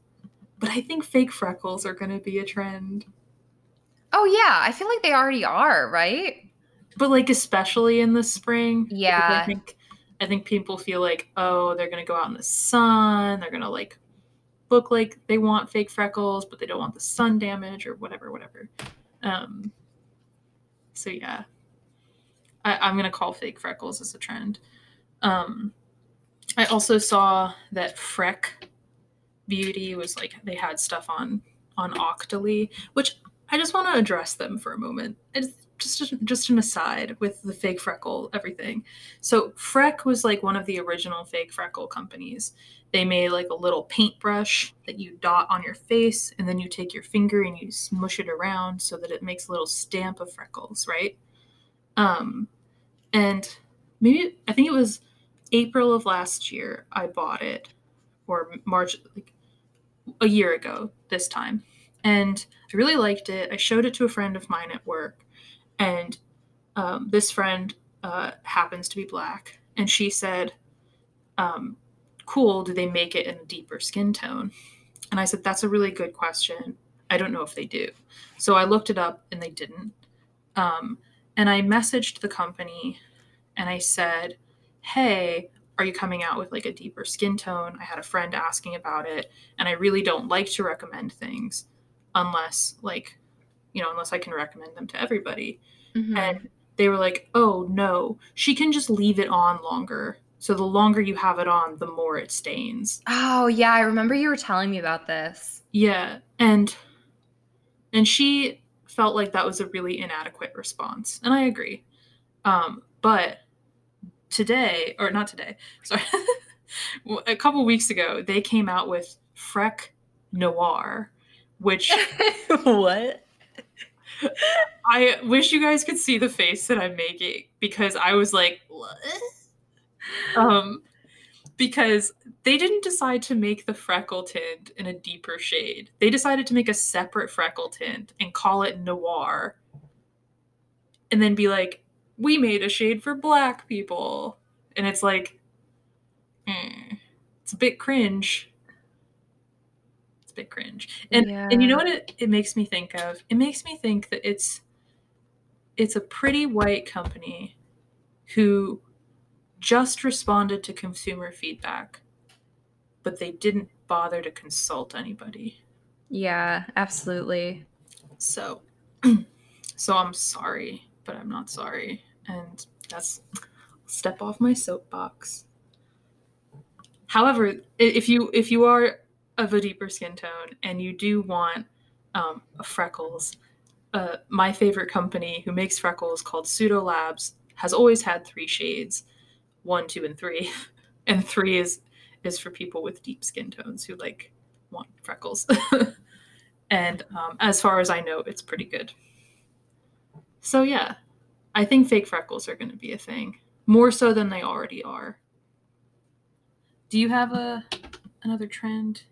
but I think fake freckles are gonna be a trend. Oh yeah, I feel like they already are, right? but like especially in the spring Yeah. i think i think people feel like oh they're gonna go out in the sun they're gonna like look like they want fake freckles but they don't want the sun damage or whatever whatever um so yeah I, i'm gonna call fake freckles as a trend um i also saw that freck beauty was like they had stuff on on octoly which i just want to address them for a moment. It's just just an aside with the fake freckle everything. So freck was like one of the original fake freckle companies. They made like a little paintbrush that you dot on your face and then you take your finger and you smush it around so that it makes a little stamp of freckles right? Um and maybe i think it was april of last year i bought it or march like a year ago this time and i really liked it. I showed it to a friend of mine at work. And um, this friend uh, happens to be black. And she said um, cool do they make it in a deeper skin tone? And i said that's a really good question. I don't know if they do. So i looked it up and they didn't. Um, and i messaged the company and i said hey are you coming out with like a deeper skin tone? I had a friend asking about it and i really don't like to recommend things unless like you know unless i can recommend them to everybody. Mhm. and they were like oh no. She can just leave it on longer. So the longer you have it on the more it stains. Oh yeah, I remember you were telling me about this. yeah. And and she felt like that was a really inadequate response. And i agree. Um but today or not today sorry. A couple weeks ago they came out with freck noir which what? I wish you guys could see the face that I'm making because I was like, what? Um, because they didn't decide to make the freckle tint in a deeper shade. They decided to make a separate freckle tint and call it noir. And then be like, we made a shade for black people. And it's like, eh, it's a bit cringe. It's a bit cringe. And Yeah. and you know what it, it makes me think of? It makes me think that it's it's a pretty white company who just responded to consumer feedback, but they didn't bother to consult anybody. Yeah, absolutely. So so I'm sorry, but I'm not sorry. And that's step off my soapbox. However, if you if you are of a deeper skin tone and you do want um, freckles, uh, my favorite company who makes freckles called Pseudo Labs has always had three shades, one, two, and three, and three is is for people with deep skin tones who like want freckles. and um, as far as I know, it's pretty good. So yeah, I think fake freckles are going to be a thing more so than they already are. Do you have a another trend?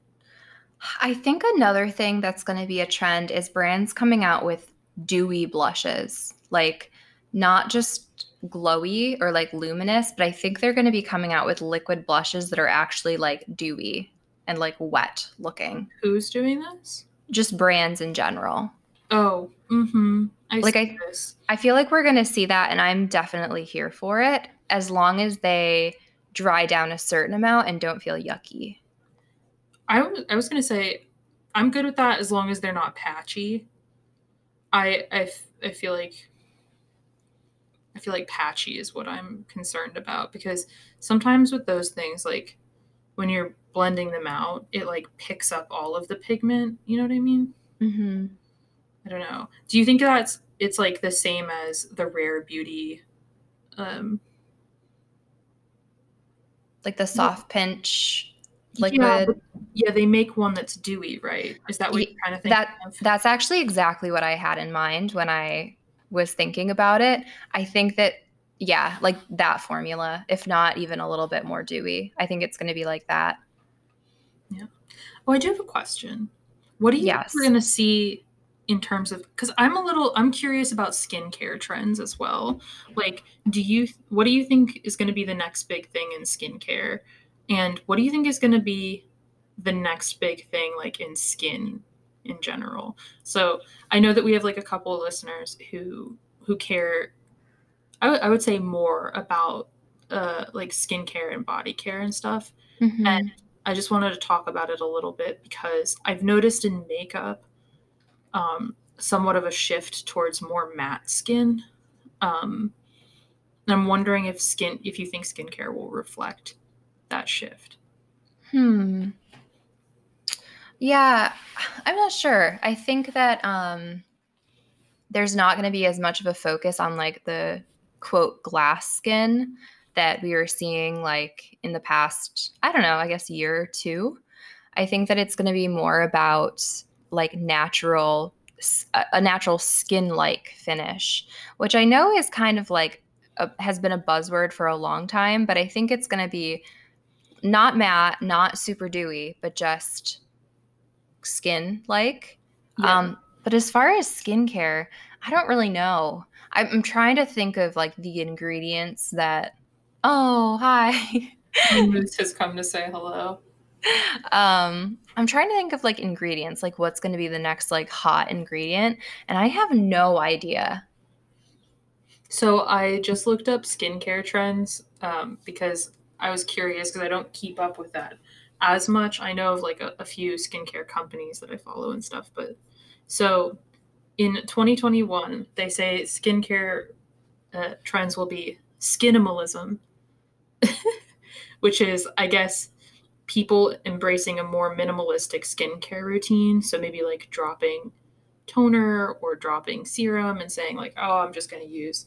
I think another thing that's going to be a trend is brands coming out with dewy blushes. Like not just glowy or like luminous, but I think they're going to be coming out with liquid blushes that are actually like dewy and like wet looking. Who's doing this? Just brands in general. Oh, mm-hmm. I Like, see I- this. I feel like we're going to see that and I'm definitely here for it as long as they dry down a certain amount and don't feel yucky. I was I was gonna say I'm good with that as long as they're not patchy. I I, f- I feel like I feel like patchy is what I'm concerned about because sometimes with those things like when you're blending them out, it like picks up all of the pigment. You know what I mean? Mm-hmm. I don't know. Do you think that's it's like the same as the rare beauty? Um, Like the soft pinch yeah, liquid. but- yeah, they make one that's dewy, right? Is that what you're kind of thinking that- of? That's actually exactly what I had in mind when I was thinking about it. I think that, yeah, like that formula, if not even a little bit more dewy. I think it's going to be like that. Yeah. Oh, I do have a question. What do you Yes. think we're going to see in terms of because I'm a little I'm curious about skincare trends as well. Like, do you what do you think is going to be the next big thing in skincare, and what do you think is going to be the next big thing like in skin in general? So I know that we have like a couple of listeners who who care. I would- say more about uh like skincare and body care and stuff. Mhm. And I just wanted to talk about it a little bit because I've noticed in makeup um, somewhat of a shift towards more matte skin. Um, and I'm wondering if skin, if you think skincare will reflect that shift. Hmm. Yeah, I'm not sure. I think that um there's not going to be as much of a focus on like the quote glass skin that we were seeing like in the past, I don't know, I guess year or two. I think that it's going to be more about like natural a natural skin-like finish, which I know is kind of like a, has been a buzzword for a long time, but I think it's going to be not matte, not super dewy, but just skin like. Um, but as far as skincare, I don't really know. I'm, I'm trying to think of like the ingredients that. Oh, hi. Moose has come to say hello. um, I'm trying to think of like ingredients, like what's going to be the next like hot ingredient, and I have no idea. So I just looked up skincare trends um, because I was curious because I don't keep up with that as much. I know of like a, a few skincare companies that I follow and stuff, but so in 2021, they say skincare uh, trends will be skinimalism, which is, I guess, people embracing a more minimalistic skincare routine. So maybe like dropping toner or dropping serum and saying like, oh, I'm just going to use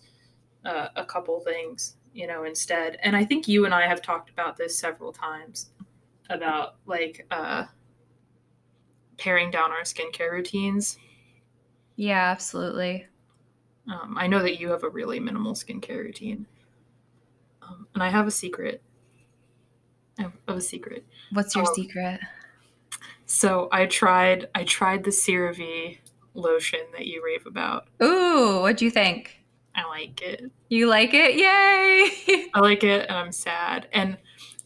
uh, a couple things, you know, instead. And I think you and I have talked about this several times about like uh, paring down our skincare routines. Yeah, absolutely. Um, I know that you have a really minimal skincare routine, um, and I have a secret. I have, a secret. What's your Um, secret? So I tried. I tried the CeraVe lotion that you rave about. Ooh, what'd you think? I like it. You like it? Yay! I like it, and I'm sad. And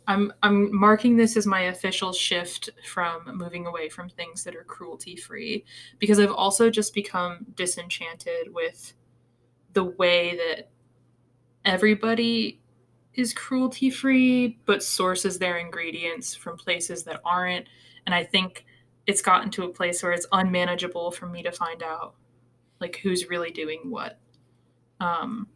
I'm I'm marking this as my official shift from moving away from things that are cruelty free because I've also just become disenchanted with the way that everybody is cruelty free but sources their ingredients from places that aren't and I think it's gotten to a place where it's unmanageable for me to find out like who's really doing what. Um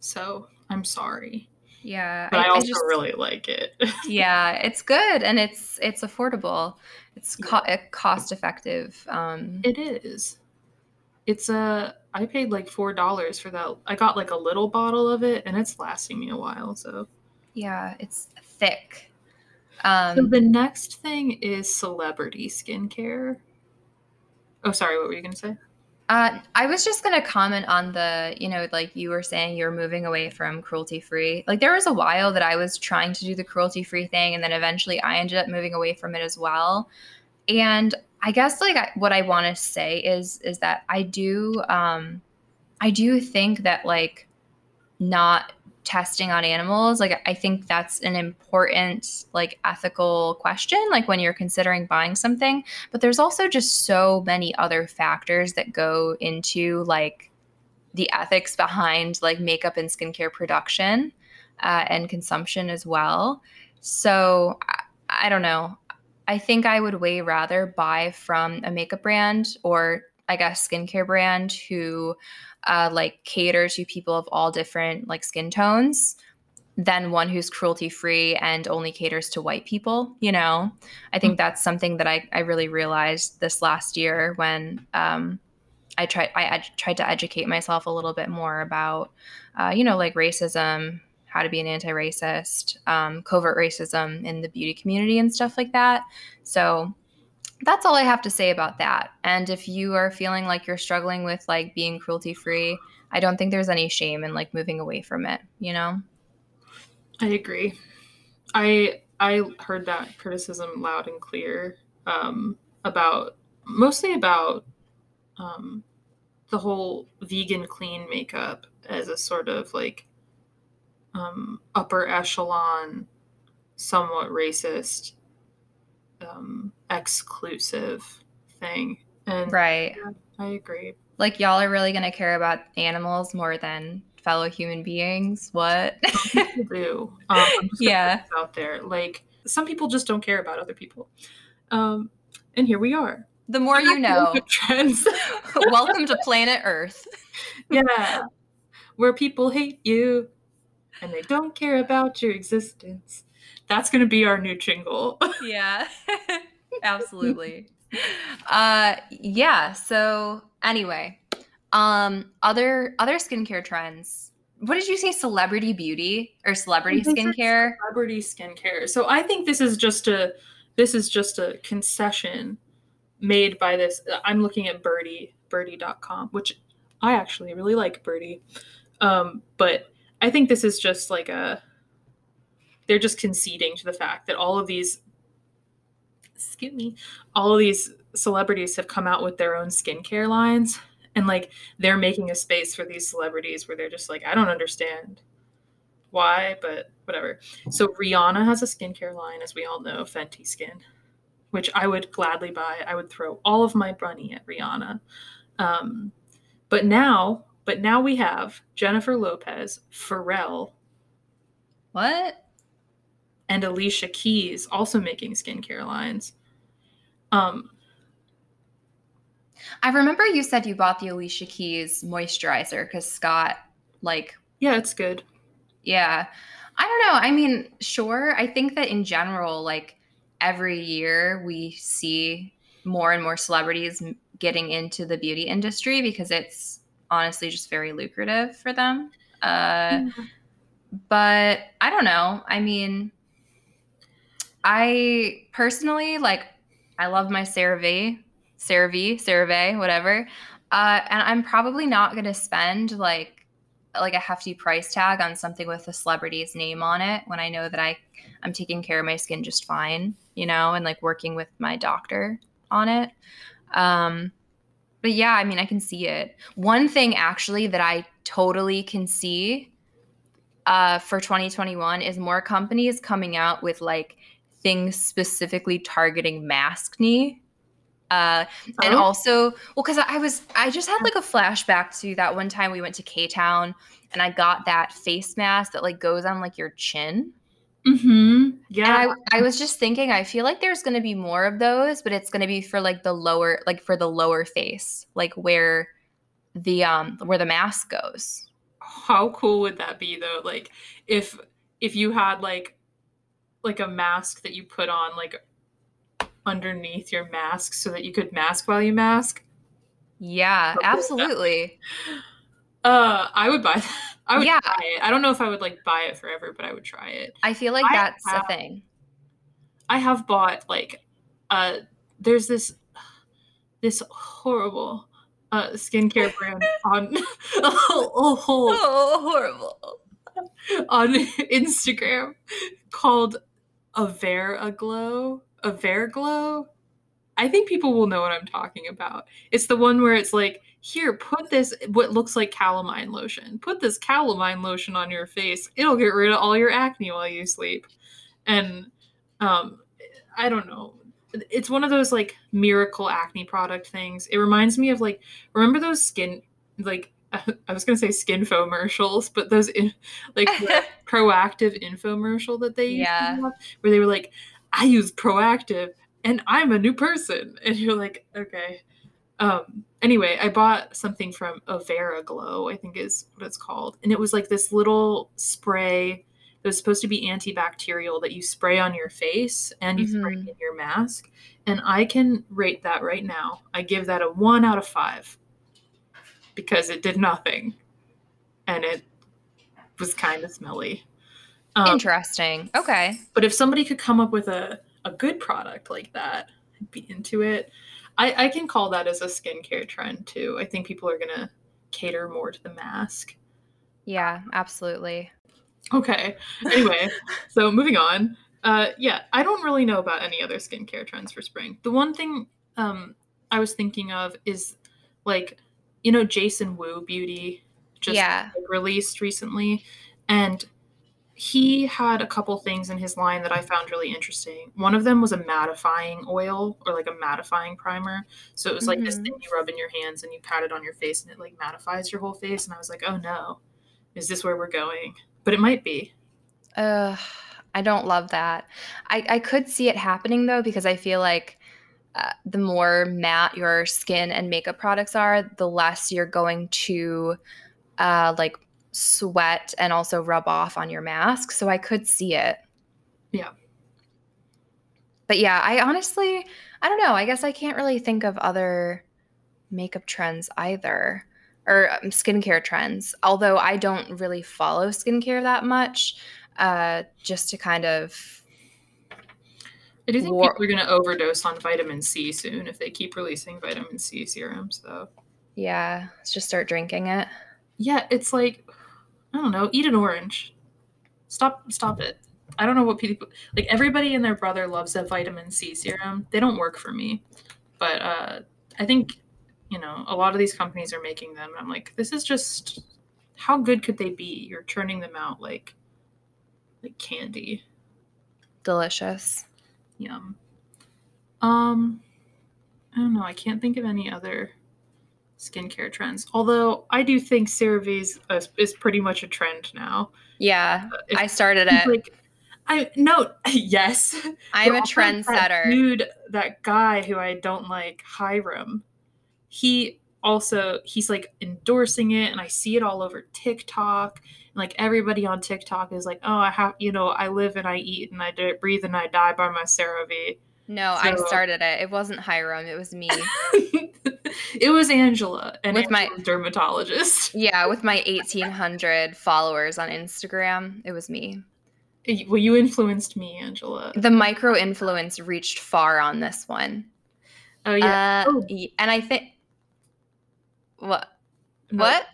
so I'm sorry. Yeah, but I, I also I just, really like it. yeah, it's good and it's it's affordable. It's co- cost effective. Um, it is. It's a. I paid like four dollars for that. I got like a little bottle of it, and it's lasting me a while. So. Yeah, it's thick. Um, so the next thing is celebrity skincare. Oh, sorry. What were you gonna say? Uh, I was just going to comment on the, you know, like you were saying, you're moving away from cruelty free. Like there was a while that I was trying to do the cruelty free thing, and then eventually I ended up moving away from it as well. And I guess like I, what I want to say is is that I do, um, I do think that like not testing on animals like i think that's an important like ethical question like when you're considering buying something. But there's also just so many other factors that go into like the ethics behind like makeup and skincare production uh, and consumption as well. So I, I don't know. I think i would way rather buy from a makeup brand or i guess skincare brand who uh, like cater to people of all different like skin tones than one who's cruelty free and only caters to white people you know i think mm-hmm. that's something that I, I really realized this last year when um, i tried i ed- tried to educate myself a little bit more about uh, you know like racism how to be an anti-racist um, covert racism in the beauty community and stuff like that so that's all I have to say about that. And if you are feeling like you're struggling with like being cruelty free, I don't think there's any shame in like moving away from it, you know? I agree. I I heard that criticism loud and clear um, about mostly about um, the whole vegan clean makeup as a sort of like um, upper echelon, somewhat racist um, exclusive thing. And right, yeah, I agree. Like y'all are really going to care about animals more than fellow human beings. What? do. Um, yeah, out there, like some people just don't care about other people. Um, and here we are. The more you know. Trends. Welcome to planet Earth. yeah, where people hate you and they don't care about your existence. That's going to be our new jingle. yeah, absolutely. Uh, yeah. So anyway, um, other other skincare trends. What did you say? Celebrity beauty or celebrity skincare? Celebrity skincare. So I think this is just a this is just a concession made by this. I'm looking at Byrdie, byrdie.com, which I actually really like Byrdie. um, but I think this is just like a they're just conceding to the fact that all of these excuse me all of these celebrities have come out with their own skincare lines. And like they're making a space for these celebrities where they're just like i don't understand why but whatever. So rihanna has a skincare line as we all know fenty skin which i would gladly buy. I would throw all of my money at rihanna. Um, but now but now we have jennifer lopez pharrell what and Alicia Keys also making skincare lines. Um, I remember you said you bought the Alicia Keys moisturizer because Scott, like, yeah, it's good. Yeah. I don't know. I mean, sure. I think that in general, like, every year we see more and more celebrities getting into the beauty industry because it's honestly just very lucrative for them. Uh, But I don't know. I mean, I personally like I love my CeraVe, CeraVe, CeraVe, whatever. Uh, and I'm probably not going to spend like like a hefty price tag on something with a celebrity's name on it when I know that I I'm taking care of my skin just fine, you know, and like working with my doctor on it. Um, but yeah, I mean, I can see it. One thing actually that I totally can see uh, for 2021 is more companies coming out with like things specifically targeting maskne. Uh, and Oh. also, well, because I was, I just had like a flashback to that one time we went to K Town and I got that face mask that like goes on like your chin. Mm-hmm. Yeah. And I, I was just thinking, I feel like there's going to be more of those, but it's going to be for like the lower, like for the lower face, like where the um where the mask goes. How cool would that be though? Like if if you had like like a mask that you put on like underneath your mask so that you could mask while you mask. Yeah, Something like that. absolutely. Uh I would buy that. I would Yeah. try it. I don't know if I would like buy it forever, but I would try it. I feel like I that's have- a thing. I have bought like uh there's this this horrible uh skincare brand on oh, oh, Oh, horrible. on Instagram called Averr Aglow. Averr Aglow. I think people will know what I'm talking about. It's the one where it's like, here, put this what looks like calamine lotion. Put this calamine lotion on your face. It'll get rid of all your acne while you sleep. And um I don't know. It's one of those like miracle acne product things. It reminds me of like remember those skin like I was gonna say skin commercials, but those in, like Proactiv infomercial that they used to Yeah. have, where they were like, "I use Proactiv, and I'm a new person," and you're like, "Okay." Um. Anyway, I bought something from Averr Aglow, I think is what it's called, and it was like this little spray that was supposed to be antibacterial that you spray on your face and you spray Mhm. in your mask, and I can rate that right now. I give that a one out of five because it did nothing and it was kind of smelly. Um, Interesting. Okay. but if somebody could come up with a, a good product like that, I'd be into it. I, I can call that as a skincare trend too. I think people are going to cater more to the mask. Yeah, absolutely. Okay. Anyway, so moving on. Uh, yeah, I don't really know about any other skincare trends for spring. The one thing um, I was thinking of is like, you know, Jason Wu Beauty just yeah. like, released recently, and he had a couple things in his line that I found really interesting. One of them was a mattifying oil or like a mattifying primer. So it was like this Mhm. thing you rub in your hands and you pat it on your face and it like mattifies your whole face. And I was like, oh no, is this where we're going? But it might be. Uh, I don't love that. I, I could see it happening though, because I feel like uh, the more matte your skin and makeup products are, the less you're going to uh, like sweat and also rub off on your mask. So I could see it. Yeah. But yeah, I honestly, I don't know. I guess I can't really think of other makeup trends either or um, skincare trends, although I don't really follow skincare that much. Uh, just to kind of I do think War- people are going to overdose on vitamin C soon if they keep releasing vitamin C serums, though. yeah, let's just start drinking it. Yeah, it's like I don't know, eat an orange. Stop stop it. I don't know what people like everybody and their brother loves a vitamin C serum. They don't work for me. But uh I think you know, a lot of these companies are making them. I'm like, this is just how good could they be? You're turning them out like like candy. Delicious. Yum. Um, I don't know. I can't think of any other skincare trends. Although I do think CeraVe's is, is pretty much a trend now. Yeah, Uh, if- I started it. like, I no, yes. I'm a also that trendsetter. Dude, that guy who I don't like, Hyram. He also he's like endorsing it, and I see it all over TikTok. And like everybody on TikTok is like, oh, I have, you know, I live and I eat and I breathe and I die by my CeraVe. No, I started it. It wasn't Hyram. It was me. it was Angela and With my- dermatologist. yeah, with my 1,800 followers on Instagram, it was me. Well, you influenced me, Angela. The micro influence reached far on this one. Oh yeah. Uh, Oh. and I think what? No, What?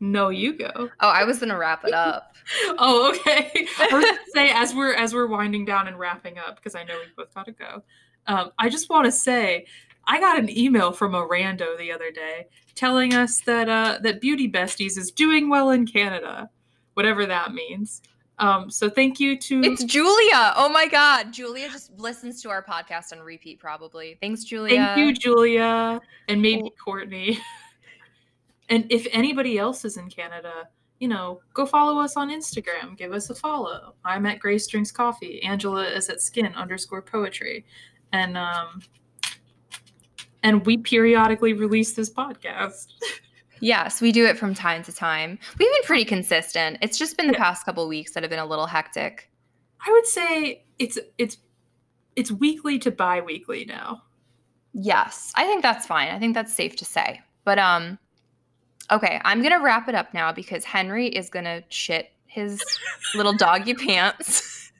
No, you go. Oh, I was gonna wrap it up. Oh, okay. I was gonna say as we're as we're winding down and wrapping up because I know we both gotta go. Um, I just want to say I got an email from a rando the other day telling us that uh, that Beauty Besties is doing well in Canada. whatever that means. Um, so thank you to It's Julia. Oh my god. Julia just listens to our podcast on repeat probably. Thanks Julia. thank you, Julia, and maybe Oh. Courtney. and if anybody else is in Canada, you know, go follow us on Instagram. Give us a follow. I'm at Grace Drinks Coffee. Angela is at Skin underscore Poetry, and um, and we periodically release this podcast. Yes, we do it from time to time. We've been pretty consistent. It's just been the Yeah. past couple weeks that have been a little hectic. I would say it's it's it's weekly to bi-weekly now. Yes, I think that's fine. I think that's safe to say. But um okay, I'm to wrap it up now because Henry is to shit his little doggy pants.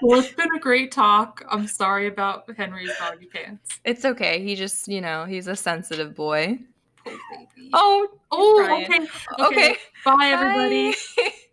Well, it's been a great talk. I'm sorry about Henry's doggy pants. It's okay. He just, you know, he's a sensitive boy. Poor baby. Oh, oh crying. okay. okay. Bye, everybody. Bye.